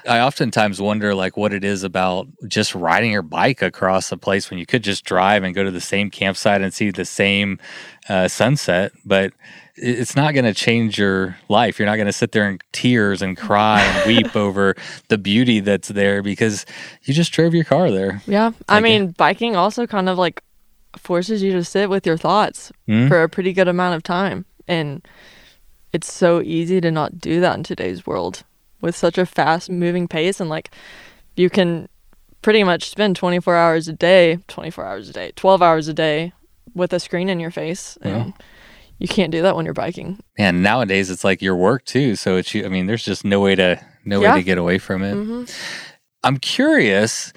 Speaker 1: I oftentimes wonder like what it is about just riding your bike across a place when you could just drive and go to the same campsite and see the same uh, sunset, but it's not going to change your life. You're not going to sit there in tears and cry and weep over the beauty that's there because you just drove your car there.
Speaker 11: Yeah. I mean, biking also kind of like forces you to sit with your thoughts
Speaker 1: Mhm.
Speaker 11: for a pretty good amount of time. And it's so easy to not do that in today's world with such a fast moving pace. And like, you can pretty much spend 24 hours a day, 24 hours a day, 12 hours a day with a screen in your face. And you can't do that when you're biking.
Speaker 1: And nowadays it's like your work too. So it's, I mean, there's just no way to, no
Speaker 11: Yeah.
Speaker 1: way to get away from it.
Speaker 11: hmm
Speaker 1: I'm curious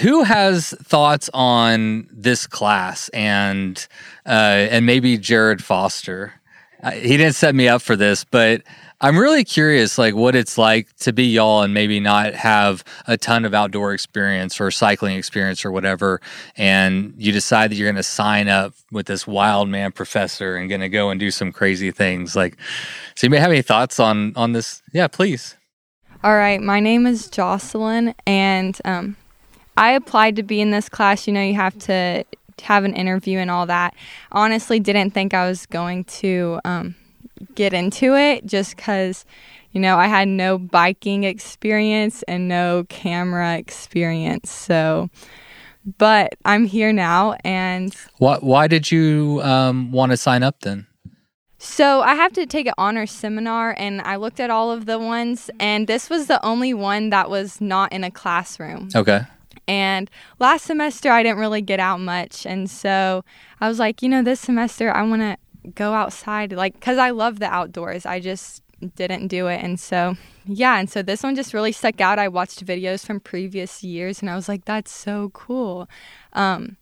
Speaker 1: who has thoughts on this class and uh, and maybe Jared Foster. Uh, he didn't set me up for this, but I'm really curious, like what it's like to be y'all and maybe not have a ton of outdoor experience or cycling experience or whatever, and you decide that you're going to sign up with this wild man professor and going to go and do some crazy things. Like, so you may have any thoughts on on this? Yeah, please.
Speaker 12: All right, my name is Jocelyn, and um, I applied to be in this class. You know, you have to have an interview and all that. Honestly, didn't think I was going to um, get into it just because, you know, I had no biking experience and no camera experience. So, but I'm here now, and
Speaker 1: Why why did you um, want to sign up then?
Speaker 12: So I have to take an honors seminar, and I looked at all of the ones, and this was the only one that was not in a classroom.
Speaker 1: Okay.
Speaker 12: And last semester, I didn't really get out much, and so I was like, you know, this semester I want to go outside, like, because I love the outdoors. I just didn't do it, and so yeah, and so this one just really stuck out. I watched videos from previous years, and I was like, that's so cool. Um,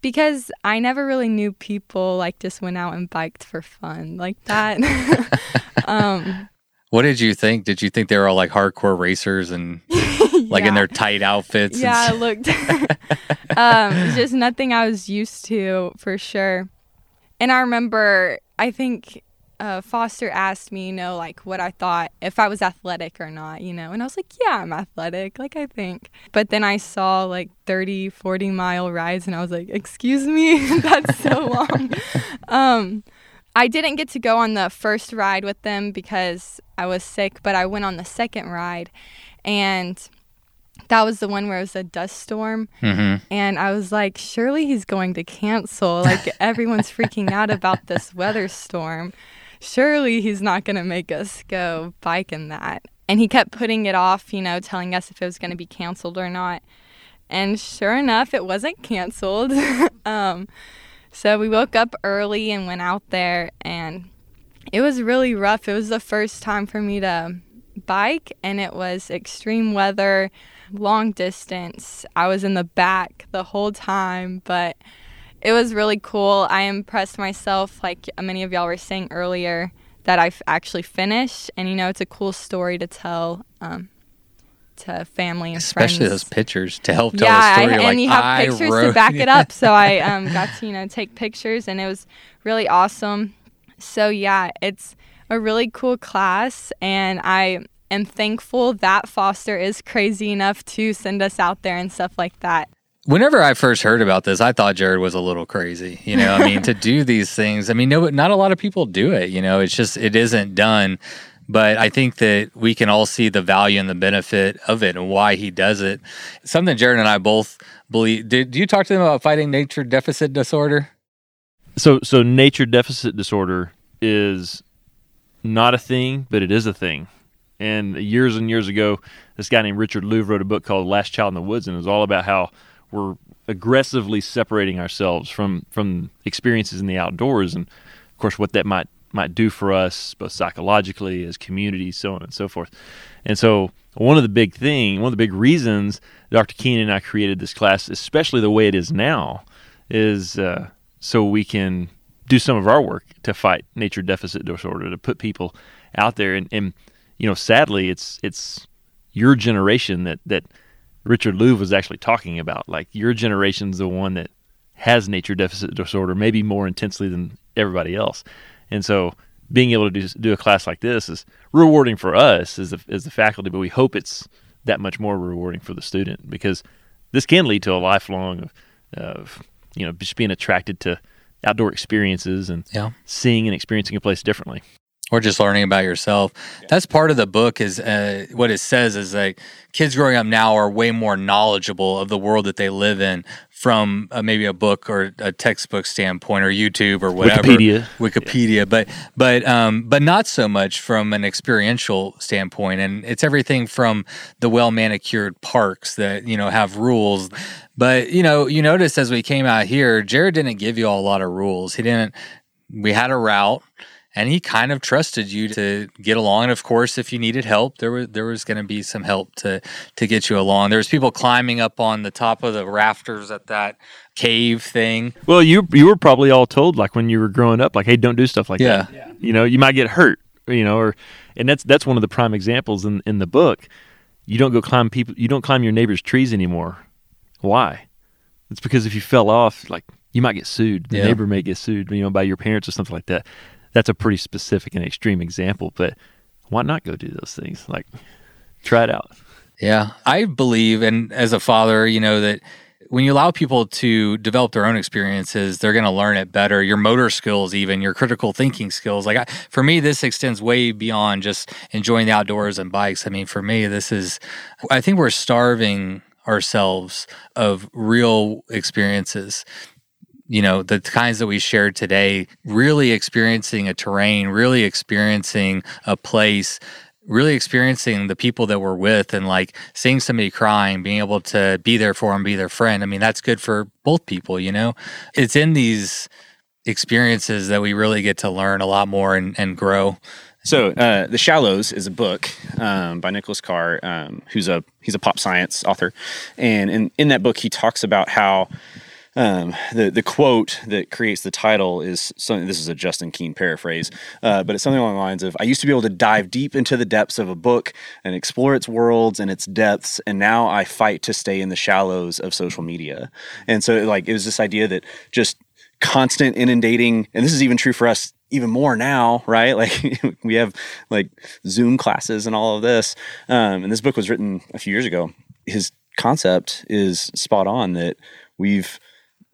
Speaker 12: because I never really knew people like just went out and biked for fun like that. um,
Speaker 1: What did you think? Did you think they were all like hardcore racers and like in their tight outfits?
Speaker 12: Yeah, it looked um, just nothing I was used to for sure. And I remember, I think uh, Foster asked me, you know, like what I thought if I was athletic or not, you know, and I was like, yeah, I'm athletic, like I think. But then I saw like 30, 40 mile rides, and I was like, excuse me, that's so long. um, I didn't get to go on the first ride with them because I was sick, but I went on the second ride, and that was the one where it was a dust storm.
Speaker 1: Mhm.
Speaker 12: And I was like, surely he's going to cancel. Like, everyone's freaking out about this weather storm. Surely he's not going to make us go bike in that. And he kept putting it off, you know, telling us if it was going to be canceled or not. And sure enough, it wasn't canceled. um, So we woke up early and went out there, and it was really rough. It was the first time for me to bike, and it was extreme weather, long distance. I was in the back the whole time, but it was really cool. I impressed myself, like many of y'all were saying earlier, that I've actually finished, and you know, it's a cool story to tell. Um, to family and friends.
Speaker 1: Especially
Speaker 12: friends.
Speaker 1: those pictures to help tell
Speaker 12: yeah,
Speaker 1: the story.
Speaker 12: I,
Speaker 1: You're
Speaker 12: and
Speaker 1: like,
Speaker 12: you have
Speaker 1: I
Speaker 12: pictures
Speaker 1: wrote
Speaker 12: to back it up. So I um, got to you know take pictures, and it was really awesome. So yeah, it's a really cool class, and I am thankful that Foster is crazy enough to send us out there and stuff like that.
Speaker 1: Whenever I first heard about this, I thought Jared was a little crazy. You know, I mean, to do these things, I mean, no, not a lot of people do it. You know, it's just it isn't done. But I think that we can all see the value and the benefit of it and why he does it. Something Jared and I both believe. Did you talk to them about fighting nature deficit disorder?
Speaker 13: So, so nature deficit disorder is not a thing, but it is a thing. And years and years ago, this guy named Richard Louv wrote a book called Last Child in the Woods, and it was all about how we're aggressively separating ourselves from from experiences in the outdoors, and of course, what that might might do for us, both psychologically, as communities, so on and so forth. And so, one of the big thing, one of the big reasons Dr. Keenan and I created this class, especially the way it is now, is uh, so we can do some of our work to fight nature deficit disorder, to put people out there. And, and you know, sadly, it's it's your generation that that Richard Louv was actually talking about. Like your generation's the one that has nature deficit disorder, maybe more intensely than everybody else. And so, being able to do, do a class like this is rewarding for us as the, as the faculty, but we hope it's that much more rewarding for the student because this can lead to a lifelong of, of you know just being attracted to outdoor experiences and
Speaker 1: Yeah.
Speaker 13: seeing and experiencing a place differently.
Speaker 1: Or just learning about yourself. That's part of the book. Is uh, what it says is like kids growing up now are way more knowledgeable of the world that they live in from uh, maybe a book or a textbook standpoint or YouTube or whatever.
Speaker 13: Wikipedia.
Speaker 1: Wikipedia, but but um, but not so much from an experiential standpoint. And it's everything from the well manicured parks that you know have rules. But you know, you notice as we came out here, Jared didn't give you all a lot of rules. He didn't. We had a route and he kind of trusted you to get along. And of course, if you needed help, there was there was going to be some help to to get you along. There was people climbing up on the top of the rafters at that cave thing.
Speaker 13: Well, you you were probably all told like when you were growing up, like, hey, don't do stuff like
Speaker 1: Yeah.
Speaker 13: that. You know, you might get hurt. You know, or and that's that's one of the prime examples in in the book. You don't go climb people. You don't climb your neighbor's trees anymore. Why? It's because if you fell off, like you might get sued. The
Speaker 1: Yeah.
Speaker 13: neighbor may get sued. You know, by your parents or something like that. That's a pretty specific and extreme example. But why not go do those things? Like, try it out.
Speaker 1: Yeah, I believe, and as a father, you know that when you allow people to develop their own experiences, they're going to learn it better. Your motor skills, even your critical thinking skills. Like I, for me, this extends way beyond just enjoying the outdoors and bikes. I mean, for me, this is. I think we're starving ourselves of real experiences you know the kinds that we shared today really experiencing a terrain really experiencing a place really experiencing the people that we're with and like seeing somebody crying being able to be there for them be their friend i mean that's good for both people you know? It's in these experiences that we really get to learn a lot more and, and grow.
Speaker 14: So, uh, The Shallows is a book um, by Nicholas Carr, um, who's a he's a pop science author, and in, in that book he talks about how um, the the quote that creates the title is something. This is a Justin Keenan paraphrase, uh, but it's something along the lines of, "I used to be able to dive deep into the depths of a book and explore its worlds and its depths, and now I fight to stay in the shallows of social media." And so, like, it was this idea that just constant inundating, and this is even true for us even more now, right? Like we have like Zoom classes and all of this. Um, and this book was written a few years ago. His concept is spot on that we've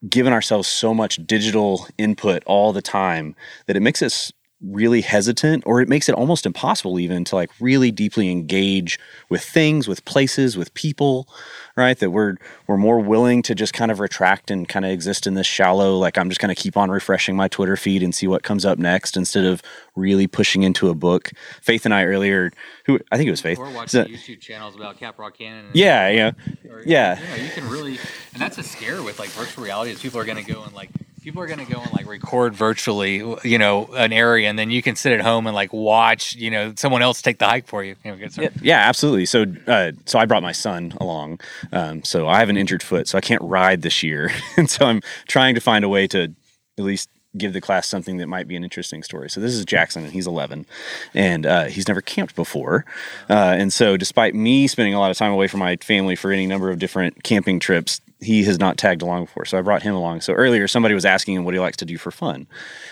Speaker 14: given ourselves so much digital input all the time that it makes us really hesitant or it makes it almost impossible even to like really deeply engage with things with places with people right that we're we're more willing to just kind of retract and kind of exist in this shallow like i'm just going to keep on refreshing my twitter feed and see what comes up next instead of really pushing into a book faith and i earlier who i think it was faith
Speaker 1: or watch
Speaker 14: said-
Speaker 1: the youtube channels about Caprock Canyon
Speaker 14: yeah yeah
Speaker 1: or-
Speaker 14: yeah
Speaker 1: you know, you can really and that's a scare with like virtual reality is people are going to go and like People are going to go and like record virtually, you know, an area, and then you can sit at home and like watch, you know, someone else take the hike for you. know,
Speaker 14: Yeah, yeah, absolutely. So, uh, so I brought my son along. Um, so I have an injured foot, so I can't ride this year, and so I'm trying to find a way to at least give the class something that might be an interesting story. So this is Jackson, and he's 11, and uh, he's never camped before. Uh, and so, despite me spending a lot of time away from my family for any number of different camping trips, he has not tagged along before. So I brought him along. So earlier, somebody was asking him what he likes to do for fun, and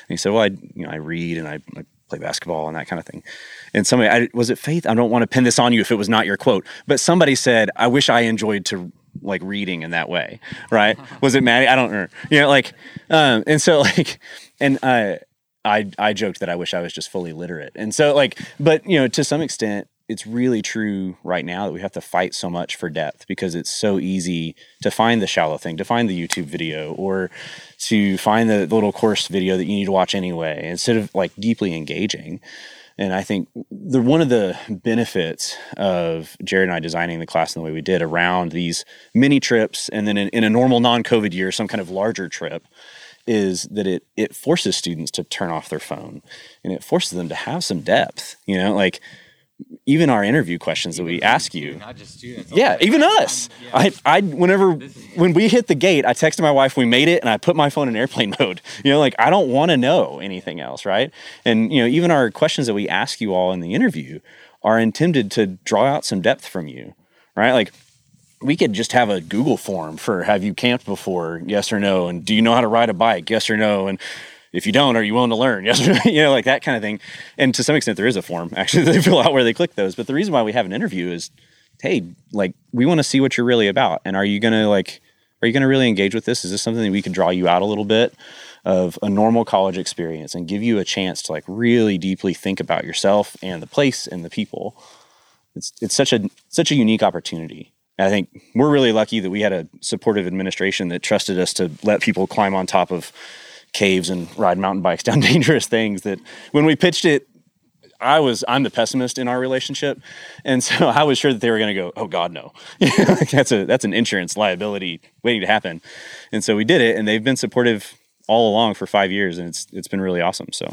Speaker 14: he said, "Well, I you know I read and I, I play basketball and that kind of thing." And somebody, I, was it Faith? I don't want to pin this on you if it was not your quote, but somebody said, "I wish I enjoyed to." like reading in that way right was it maddie i don't know you know like um and so like and uh i i joked that i wish i was just fully literate and so like but you know to some extent it's really true right now that we have to fight so much for depth because it's so easy to find the shallow thing, to find the YouTube video, or to find the, little course video that you need to watch anyway, instead of like deeply engaging. And I think the one of the benefits of Jared and I designing the class in the way we did around these mini trips, and then in, in a normal non-COVID year, some kind of larger trip, is that it it forces students to turn off their phone, and it forces them to have some depth. You know, like even our interview questions that we ask you.
Speaker 1: not just students.
Speaker 14: yeah even us. I i whenever when we hit the gate i texted my wife we made it and i put my phone in airplane mode. You know like i don't want to know anything else right? And you know even our questions that we ask you all in the interview are intended to draw out some depth from you right? Like we could just have a google form for have you camped before? Yes or no? And do you know how to ride a bike? Yes or no? And if you don't, are you willing to learn? Yes, you know, like that kind of thing. And to some extent, there is a form actually they fill out where they click those. But the reason why we have an interview is, hey, like we want to see what you're really about, and are you gonna like, are you gonna really engage with this? Is this something that we can draw you out a little bit of a normal college experience and give you a chance to like really deeply think about yourself and the place and the people? It's it's such a such a unique opportunity. I think we're really lucky that we had a supportive administration that trusted us to let people climb on top of caves and ride mountain bikes down dangerous things that when we pitched it I was I'm the pessimist in our relationship, and so I was sure that they were going to go, oh God, no, that's a that's an insurance liability waiting to happen, and so we did it, and they've been supportive all along for five years, and it's it's been really awesome. So.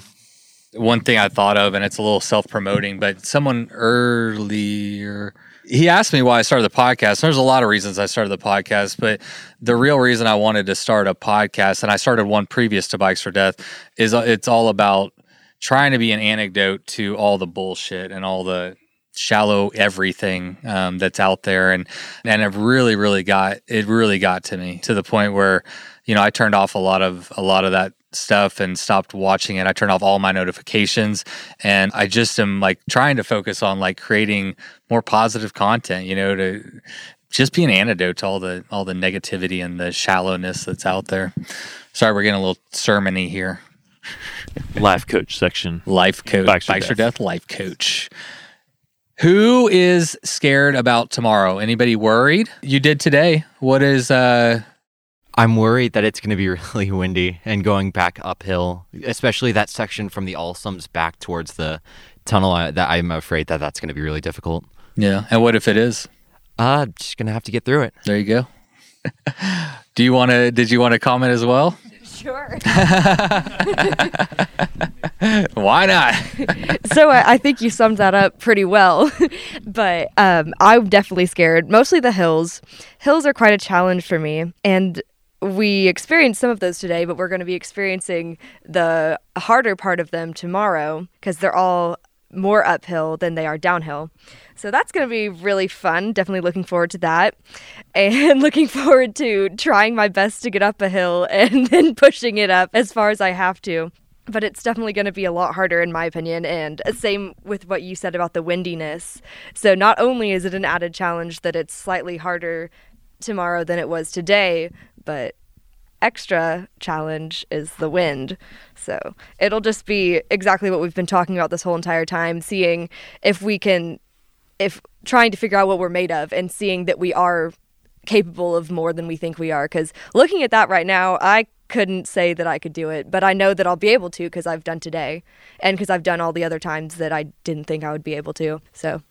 Speaker 1: One thing I thought of, and it's a little self promoting, but someone earlier he asked me why I started the podcast. There's a lot of reasons I started the podcast, but the real reason I wanted to start a podcast, and I started one previous to Bikes or Death, is uh, it's all about trying to be an anecdote to all the bullshit and all the shallow everything um, that's out there, and and it really, really got it really got to me to the point where you know I turned off a lot of a lot of that stuff and stopped watching it. I turned off all my notifications and I just am like trying to focus on like creating more positive content, you know, to just be an antidote to all the all the negativity and the shallowness that's out there. Sorry, we're getting a little sermony here.
Speaker 13: Life coach section.
Speaker 1: Life coach.
Speaker 13: Bikes
Speaker 1: Bikes or Death life coach. Who is scared about tomorrow? Anybody worried? You did today. What is uh
Speaker 10: I'm worried that it's going to be really windy and going back uphill, especially that section from the Allsums back towards the tunnel. I, that I'm afraid that that's going to be really difficult.
Speaker 1: Yeah. And what if it is?
Speaker 10: Uh, just going to have to get through it.
Speaker 1: There you go. Do you want to? Did you want to comment as well?
Speaker 4: Sure.
Speaker 1: Why not?
Speaker 4: so I, I think you summed that up pretty well. but um, I'm definitely scared. Mostly the hills. Hills are quite a challenge for me, and we experienced some of those today. But we're going to be experiencing the harder part of them tomorrow because they're all more uphill than they are downhill. So that's going to be really fun. Definitely looking forward to that. And looking forward to trying my best to get up a hill and then pushing it up as far as I have to. But it's definitely going to be a lot harder, in my opinion. And same with what you said about the windiness. So not only is it an added challenge that it's slightly harder tomorrow than it was today, but extra challenge is the wind. So it'll just be exactly what we've been talking about this whole entire time, seeing if we can, if trying to figure out what we're made of and seeing that we are capable of more than we think we are. Because looking at that right now, I couldn't say that I could do it, but I know that I'll be able to because I've done today and because I've done all the other times that I didn't think I would be able to. So,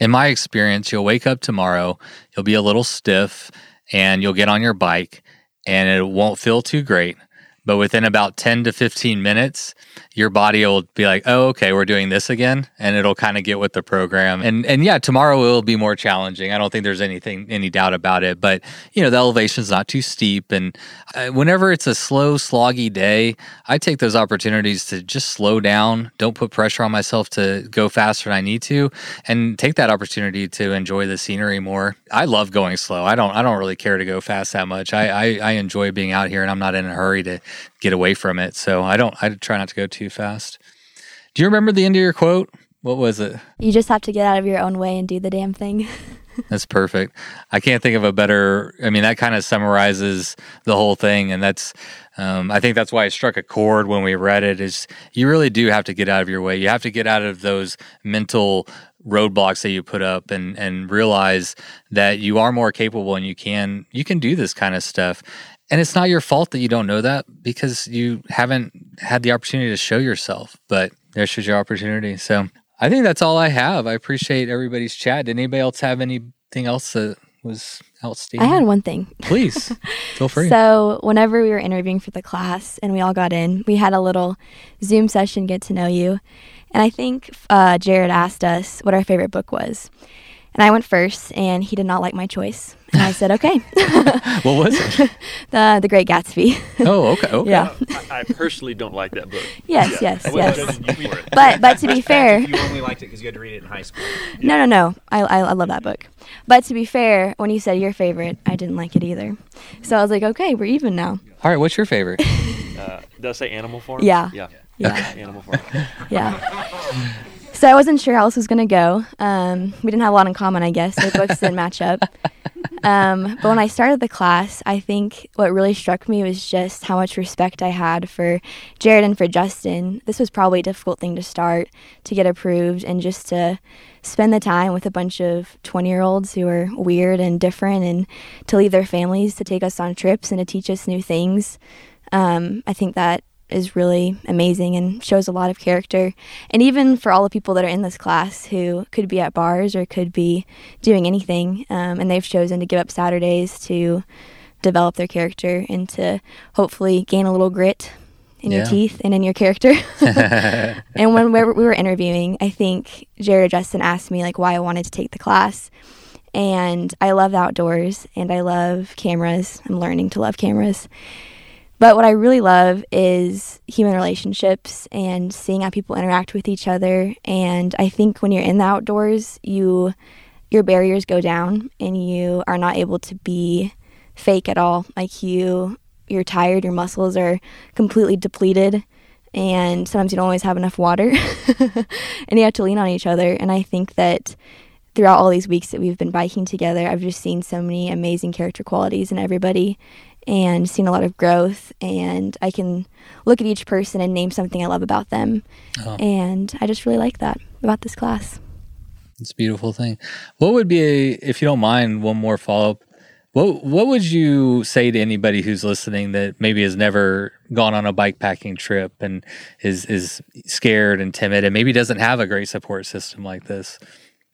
Speaker 1: in my experience, you'll wake up tomorrow, you'll be a little stiff, and you'll get on your bike and it won't feel too great. But within about 10 to 15 minutes, your body will be like, "Oh, okay, we're doing this again," and it'll kind of get with the program. And and yeah, tomorrow will be more challenging. I don't think there's anything any doubt about it. But you know, the elevation's not too steep, and uh, whenever it's a slow, sloggy day, I take those opportunities to just slow down. Don't put pressure on myself to go faster than I need to, and take that opportunity to enjoy the scenery more. I love going slow. I don't. I don't really care to go fast that much. I I, I enjoy being out here, and I'm not in a hurry to get away from it. So I don't. I try not to go too fast. Do you remember the end of your quote? What was it?
Speaker 3: You just have to get out of your own way and do the damn thing.
Speaker 1: That's perfect. I can't think of a better. I mean, that kind of summarizes the whole thing, and that's. Um, I think that's why it struck a chord when we read it. Is you really do have to get out of your way. You have to get out of those mental roadblocks that you put up, and and realize that you are more capable and you can you can do this kind of stuff. And it's not your fault that you don't know that because you haven't had the opportunity to show yourself. But there's your opportunity. So I think that's all I have. I appreciate everybody's chat. Did anybody else have anything else that was outstanding?
Speaker 3: I had one thing.
Speaker 1: Please, feel free.
Speaker 3: So, whenever we were interviewing for the class and we all got in, we had a little Zoom session, get to know you. And I think uh, Jared asked us what our favorite book was. And I went first, and he did not like my choice. And I said, okay.
Speaker 1: what was it?
Speaker 3: the The Great Gatsby.
Speaker 1: Oh, okay. okay.
Speaker 3: Yeah.
Speaker 13: I, I personally don't like that book.
Speaker 3: Yes,
Speaker 13: Yeah.
Speaker 3: yes, yes.
Speaker 13: judging you for it.
Speaker 3: But but to be fair,
Speaker 8: You only liked it because you had to read it in high school.
Speaker 3: no, no, no. I, I I love that book. But to be fair, when you said your favorite, I didn't like it either. So I was like, okay, we're even now.
Speaker 1: All right, what's your favorite?
Speaker 13: Uh, did I say animal farm?
Speaker 3: Yeah.
Speaker 13: Yeah.
Speaker 3: Yeah.
Speaker 13: Animal farm.
Speaker 3: Yeah. So I wasn't sure how this was gonna go. Um, we didn't have a lot in common, I guess. Our books didn't match up. Um, but when I started the class, I think what really struck me was just how much respect I had for Jared and for Justin. This was probably a difficult thing to start, to get approved, and just to spend the time with a bunch of 20 year olds who are weird and different, and to leave their families to take us on trips and to teach us new things. Um, I think that is really amazing and shows a lot of character. And even for all the people that are in this class who could be at bars or could be doing anything, um, and they've chosen to give up Saturdays to develop their character and to hopefully gain a little grit in
Speaker 1: Yeah.
Speaker 3: your teeth and in your character. and when we were, interviewing, I think Jared Justin asked me like why I wanted to take the class. And I love the outdoors and I love cameras. I'm learning to love cameras. But what I really love is human relationships and seeing how people interact with each other. And I think when you're in the outdoors, you your barriers go down and you are not able to be fake at all. Like you you're tired, your muscles are completely depleted and sometimes you don't always have enough water and you have to lean on each other. And I think that throughout all these weeks that we've been biking together, I've just seen so many amazing character qualities in everybody and seen a lot of growth. And I can look at each person and name something I love about them.
Speaker 1: Oh.
Speaker 3: And I just really like that about this class.
Speaker 1: It's a beautiful thing. What would be, a, if you don't mind, one more follow up? What What would you say to anybody who's listening that maybe has never gone on a bike packing trip and is is scared and timid and maybe doesn't have a great support system like this?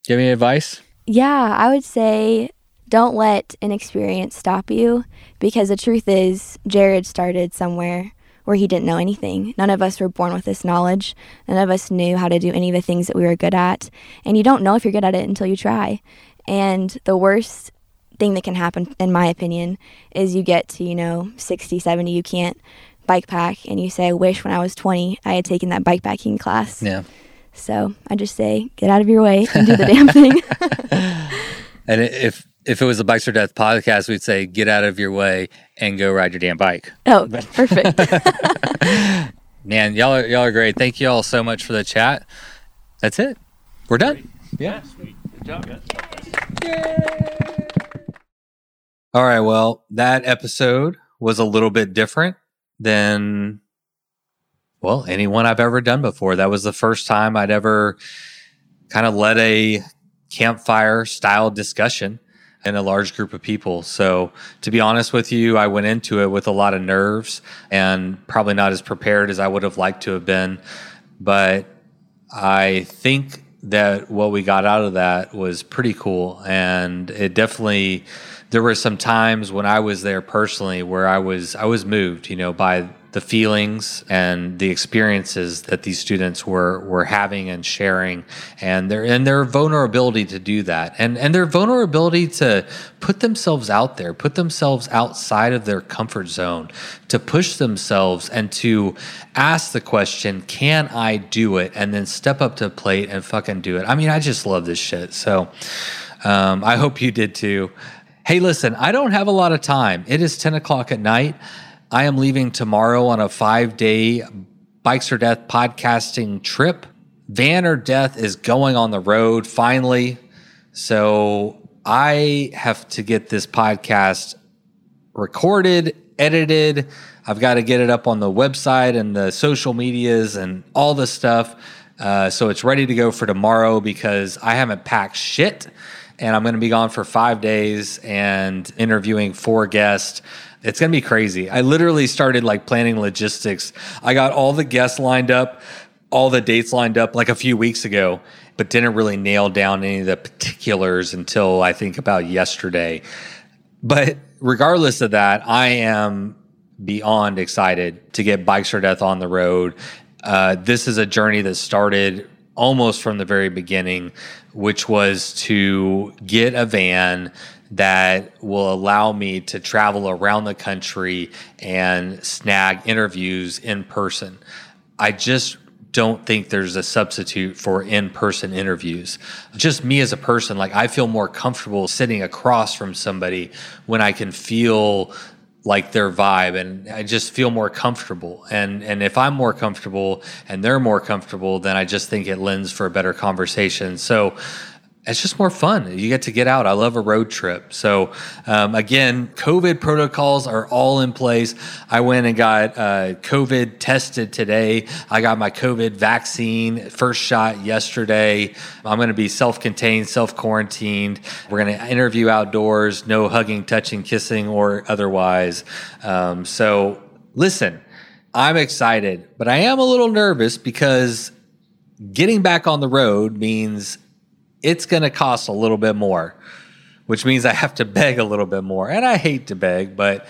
Speaker 1: Do you have any advice?
Speaker 3: Yeah, I would say don't let inexperience stop you because the truth is, Jared started somewhere where he didn't know anything. None of us were born with this knowledge. None of us knew how to do any of the things that we were good at. And you don't know if you're good at it until you try. And the worst thing that can happen, in my opinion, is you get to, you know, 60, 70, you can't bike pack, and you say, I wish when I was 20 I had taken that bike packing class.
Speaker 1: Yeah.
Speaker 3: So I just say, get out of your way and do the damn thing.
Speaker 1: And if if it was a Bikes or Death podcast, we'd say get out of your way and go ride your damn bike.
Speaker 3: Oh, perfect.
Speaker 1: Man, y'all are y'all are great. Thank you all so much for the chat. That's it. We're done. Yeah.
Speaker 13: Sweet. Good job, guys.
Speaker 1: All right. Well, that episode was a little bit different than, well, anyone I've ever done before. That was the first time I'd ever kind of led a campfire style discussion in a large group of people. So, to be honest with you, I went into it with a lot of nerves and probably not as prepared as I would have liked to have been. But I think that what we got out of that was pretty cool. And it definitely, there were some times when I was there personally where I was, I was moved, you know, by the feelings and the experiences that these students were were having and sharing and their and their vulnerability to do that and and their vulnerability to put themselves out there put themselves outside of their comfort zone to push themselves and to ask the question can I do it? and then step up to the plate and fucking do it. I mean I just love this shit. So um, I hope you did too. Hey listen I don't have a lot of time. It is 10 o'clock at night I am leaving tomorrow on a five day Bikes or Death podcasting trip. Van or Death is going on the road finally. So I have to get this podcast recorded, edited. I've got to get it up on the website and the social medias and all this stuff. Uh, so it's ready to go for tomorrow because I haven't packed shit and I'm going to be gone for five days and interviewing four guests. It's going to be crazy. I literally started like planning logistics. I got all the guests lined up, all the dates lined up like a few weeks ago, but didn't really nail down any of the particulars until I think about yesterday. But regardless of that, I am beyond excited to get Bikes or Death on the road. Uh, this is a journey that started almost from the very beginning, which was to get a van that will allow me to travel around the country and snag interviews in person. I just don't think there's a substitute for in-person interviews. Just me as a person, like I feel more comfortable sitting across from somebody when I can feel like their vibe and I just feel more comfortable. And and if I'm more comfortable and they're more comfortable, then I just think it lends for a better conversation. So it's just more fun. You get to get out. I love a road trip. So, um, again, COVID protocols are all in place. I went and got uh, COVID tested today. I got my COVID vaccine, first shot yesterday. I'm going to be self contained, self quarantined. We're going to interview outdoors, no hugging, touching, kissing, or otherwise. Um, so, listen, I'm excited, but I am a little nervous because getting back on the road means it's going to cost a little bit more, which means I have to beg a little bit more. And I hate to beg, but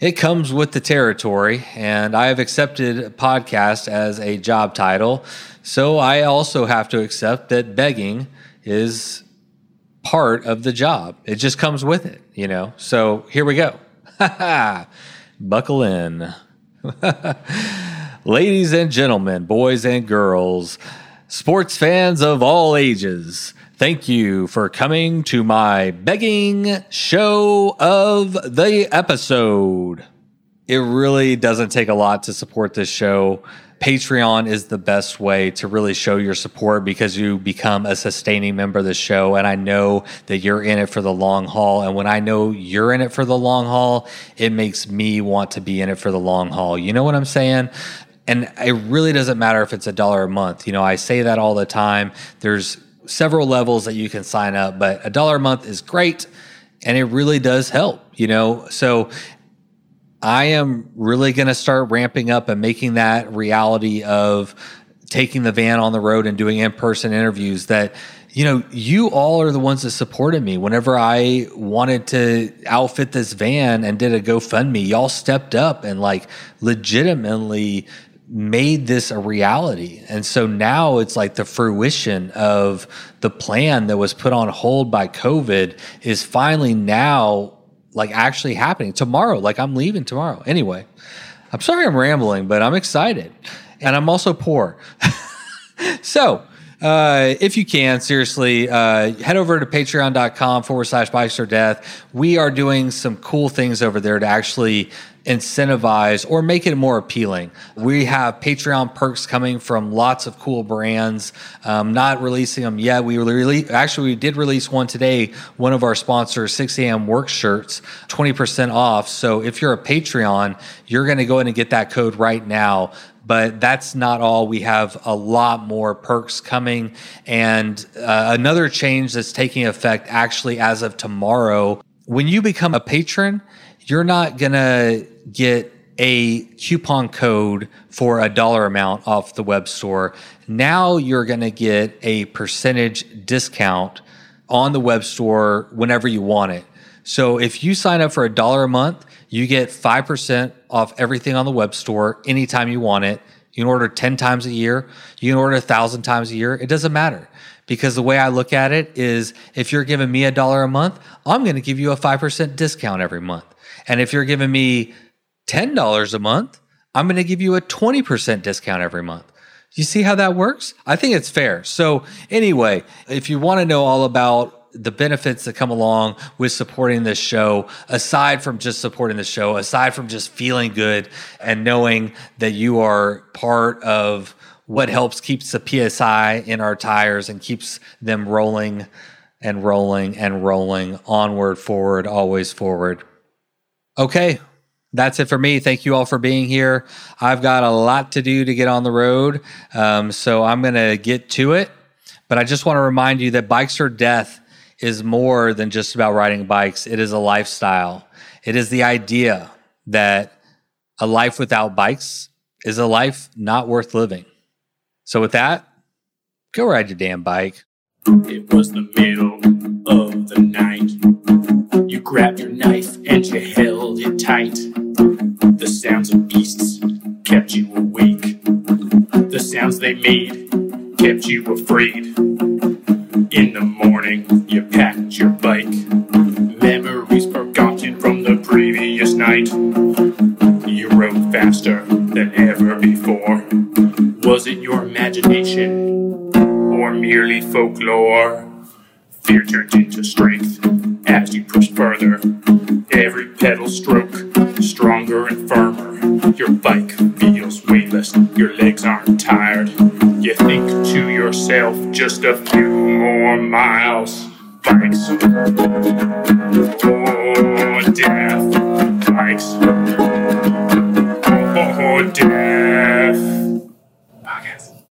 Speaker 1: it comes with the territory. And I have accepted podcast as a job title. So I also have to accept that begging is part of the job. It just comes with it, you know? So here we go. Buckle in. Ladies and gentlemen, boys and girls, sports fans of all ages, thank you for coming to my begging show of the episode. It really doesn't take a lot to support this show. Patreon is the best way to really show your support because you become a sustaining member of the show. And I know that you're in it for the long haul. And when I know you're in it for the long haul, it makes me want to be in it for the long haul. You know what I'm saying? And it really doesn't matter if it's a dollar a month. You know, I say that all the time. There's several levels that you can sign up, but a dollar a month is great and it really does help, you know. So I am really going to start ramping up and making that reality of taking the van on the road and doing in-person interviews that you know you all are the ones that supported me whenever i wanted to outfit this van and did a gofundme y'all stepped up and like legitimately made this a reality. And so now it's like the fruition of the plan that was put on hold by COVID is finally now like actually happening tomorrow. Like I'm leaving tomorrow. Anyway, I'm sorry I'm rambling, but I'm excited. And I'm also poor. so, uh, if you can, seriously, uh, head over to patreon.com forward slash bikes or death. We are doing some cool things over there to actually incentivize or make it more appealing. We have Patreon perks coming from lots of cool brands. Um, not releasing them yet. We release actually we did release one today. One of our sponsors, 6 a.m. work shirts, 20% off. So if you're a Patreon, you're going to go in and get that code right now. But that's not all. We have a lot more perks coming. And uh, another change that's taking effect actually as of tomorrow. When you become a patron, you're not going to get a coupon code for a dollar amount off the web store. Now you're going to get a percentage discount on the web store whenever you want it. So if you sign up for a dollar a month, You get 5% off everything on the web store anytime you want it. You can order 10 times a year. You can order a thousand times a year. It doesn't matter because the way I look at it is if you're giving me a dollar a month, I'm going to give you a 5% discount every month. And if you're giving me $10 a month, I'm going to give you a 20% discount every month. You see how that works? I think it's fair. So, anyway, if you want to know all about the benefits that come along with supporting this show, aside from just supporting the show, aside from just feeling good and knowing that you are part of what helps keeps the PSI in our tires and keeps them rolling and rolling and rolling onward, forward, always forward. Okay, that's it for me. Thank you all for being here. I've got a lot to do to get on the road, um, so I'm going to get to it. But I just want to remind you that Bikes or Death is more than just about riding bikes, it is a lifestyle. It is the idea that a life without bikes is a life not worth living. So, with that, go ride your damn bike.
Speaker 2: It was the middle of the night. Grabbed your knife and you held it tight. The sounds of beasts kept you awake. The sounds they made kept you afraid. In the morning, you packed your bike. Memories forgotten from the previous night. You rode faster than ever before. Was it your imagination or merely folklore? Fear turned into strength as you pushed further. Every pedal stroke stronger and firmer. Your bike feels weightless, your legs aren't tired. You think to yourself, just a few more miles. Bikes. Oh, death. Bikes. Oh, death.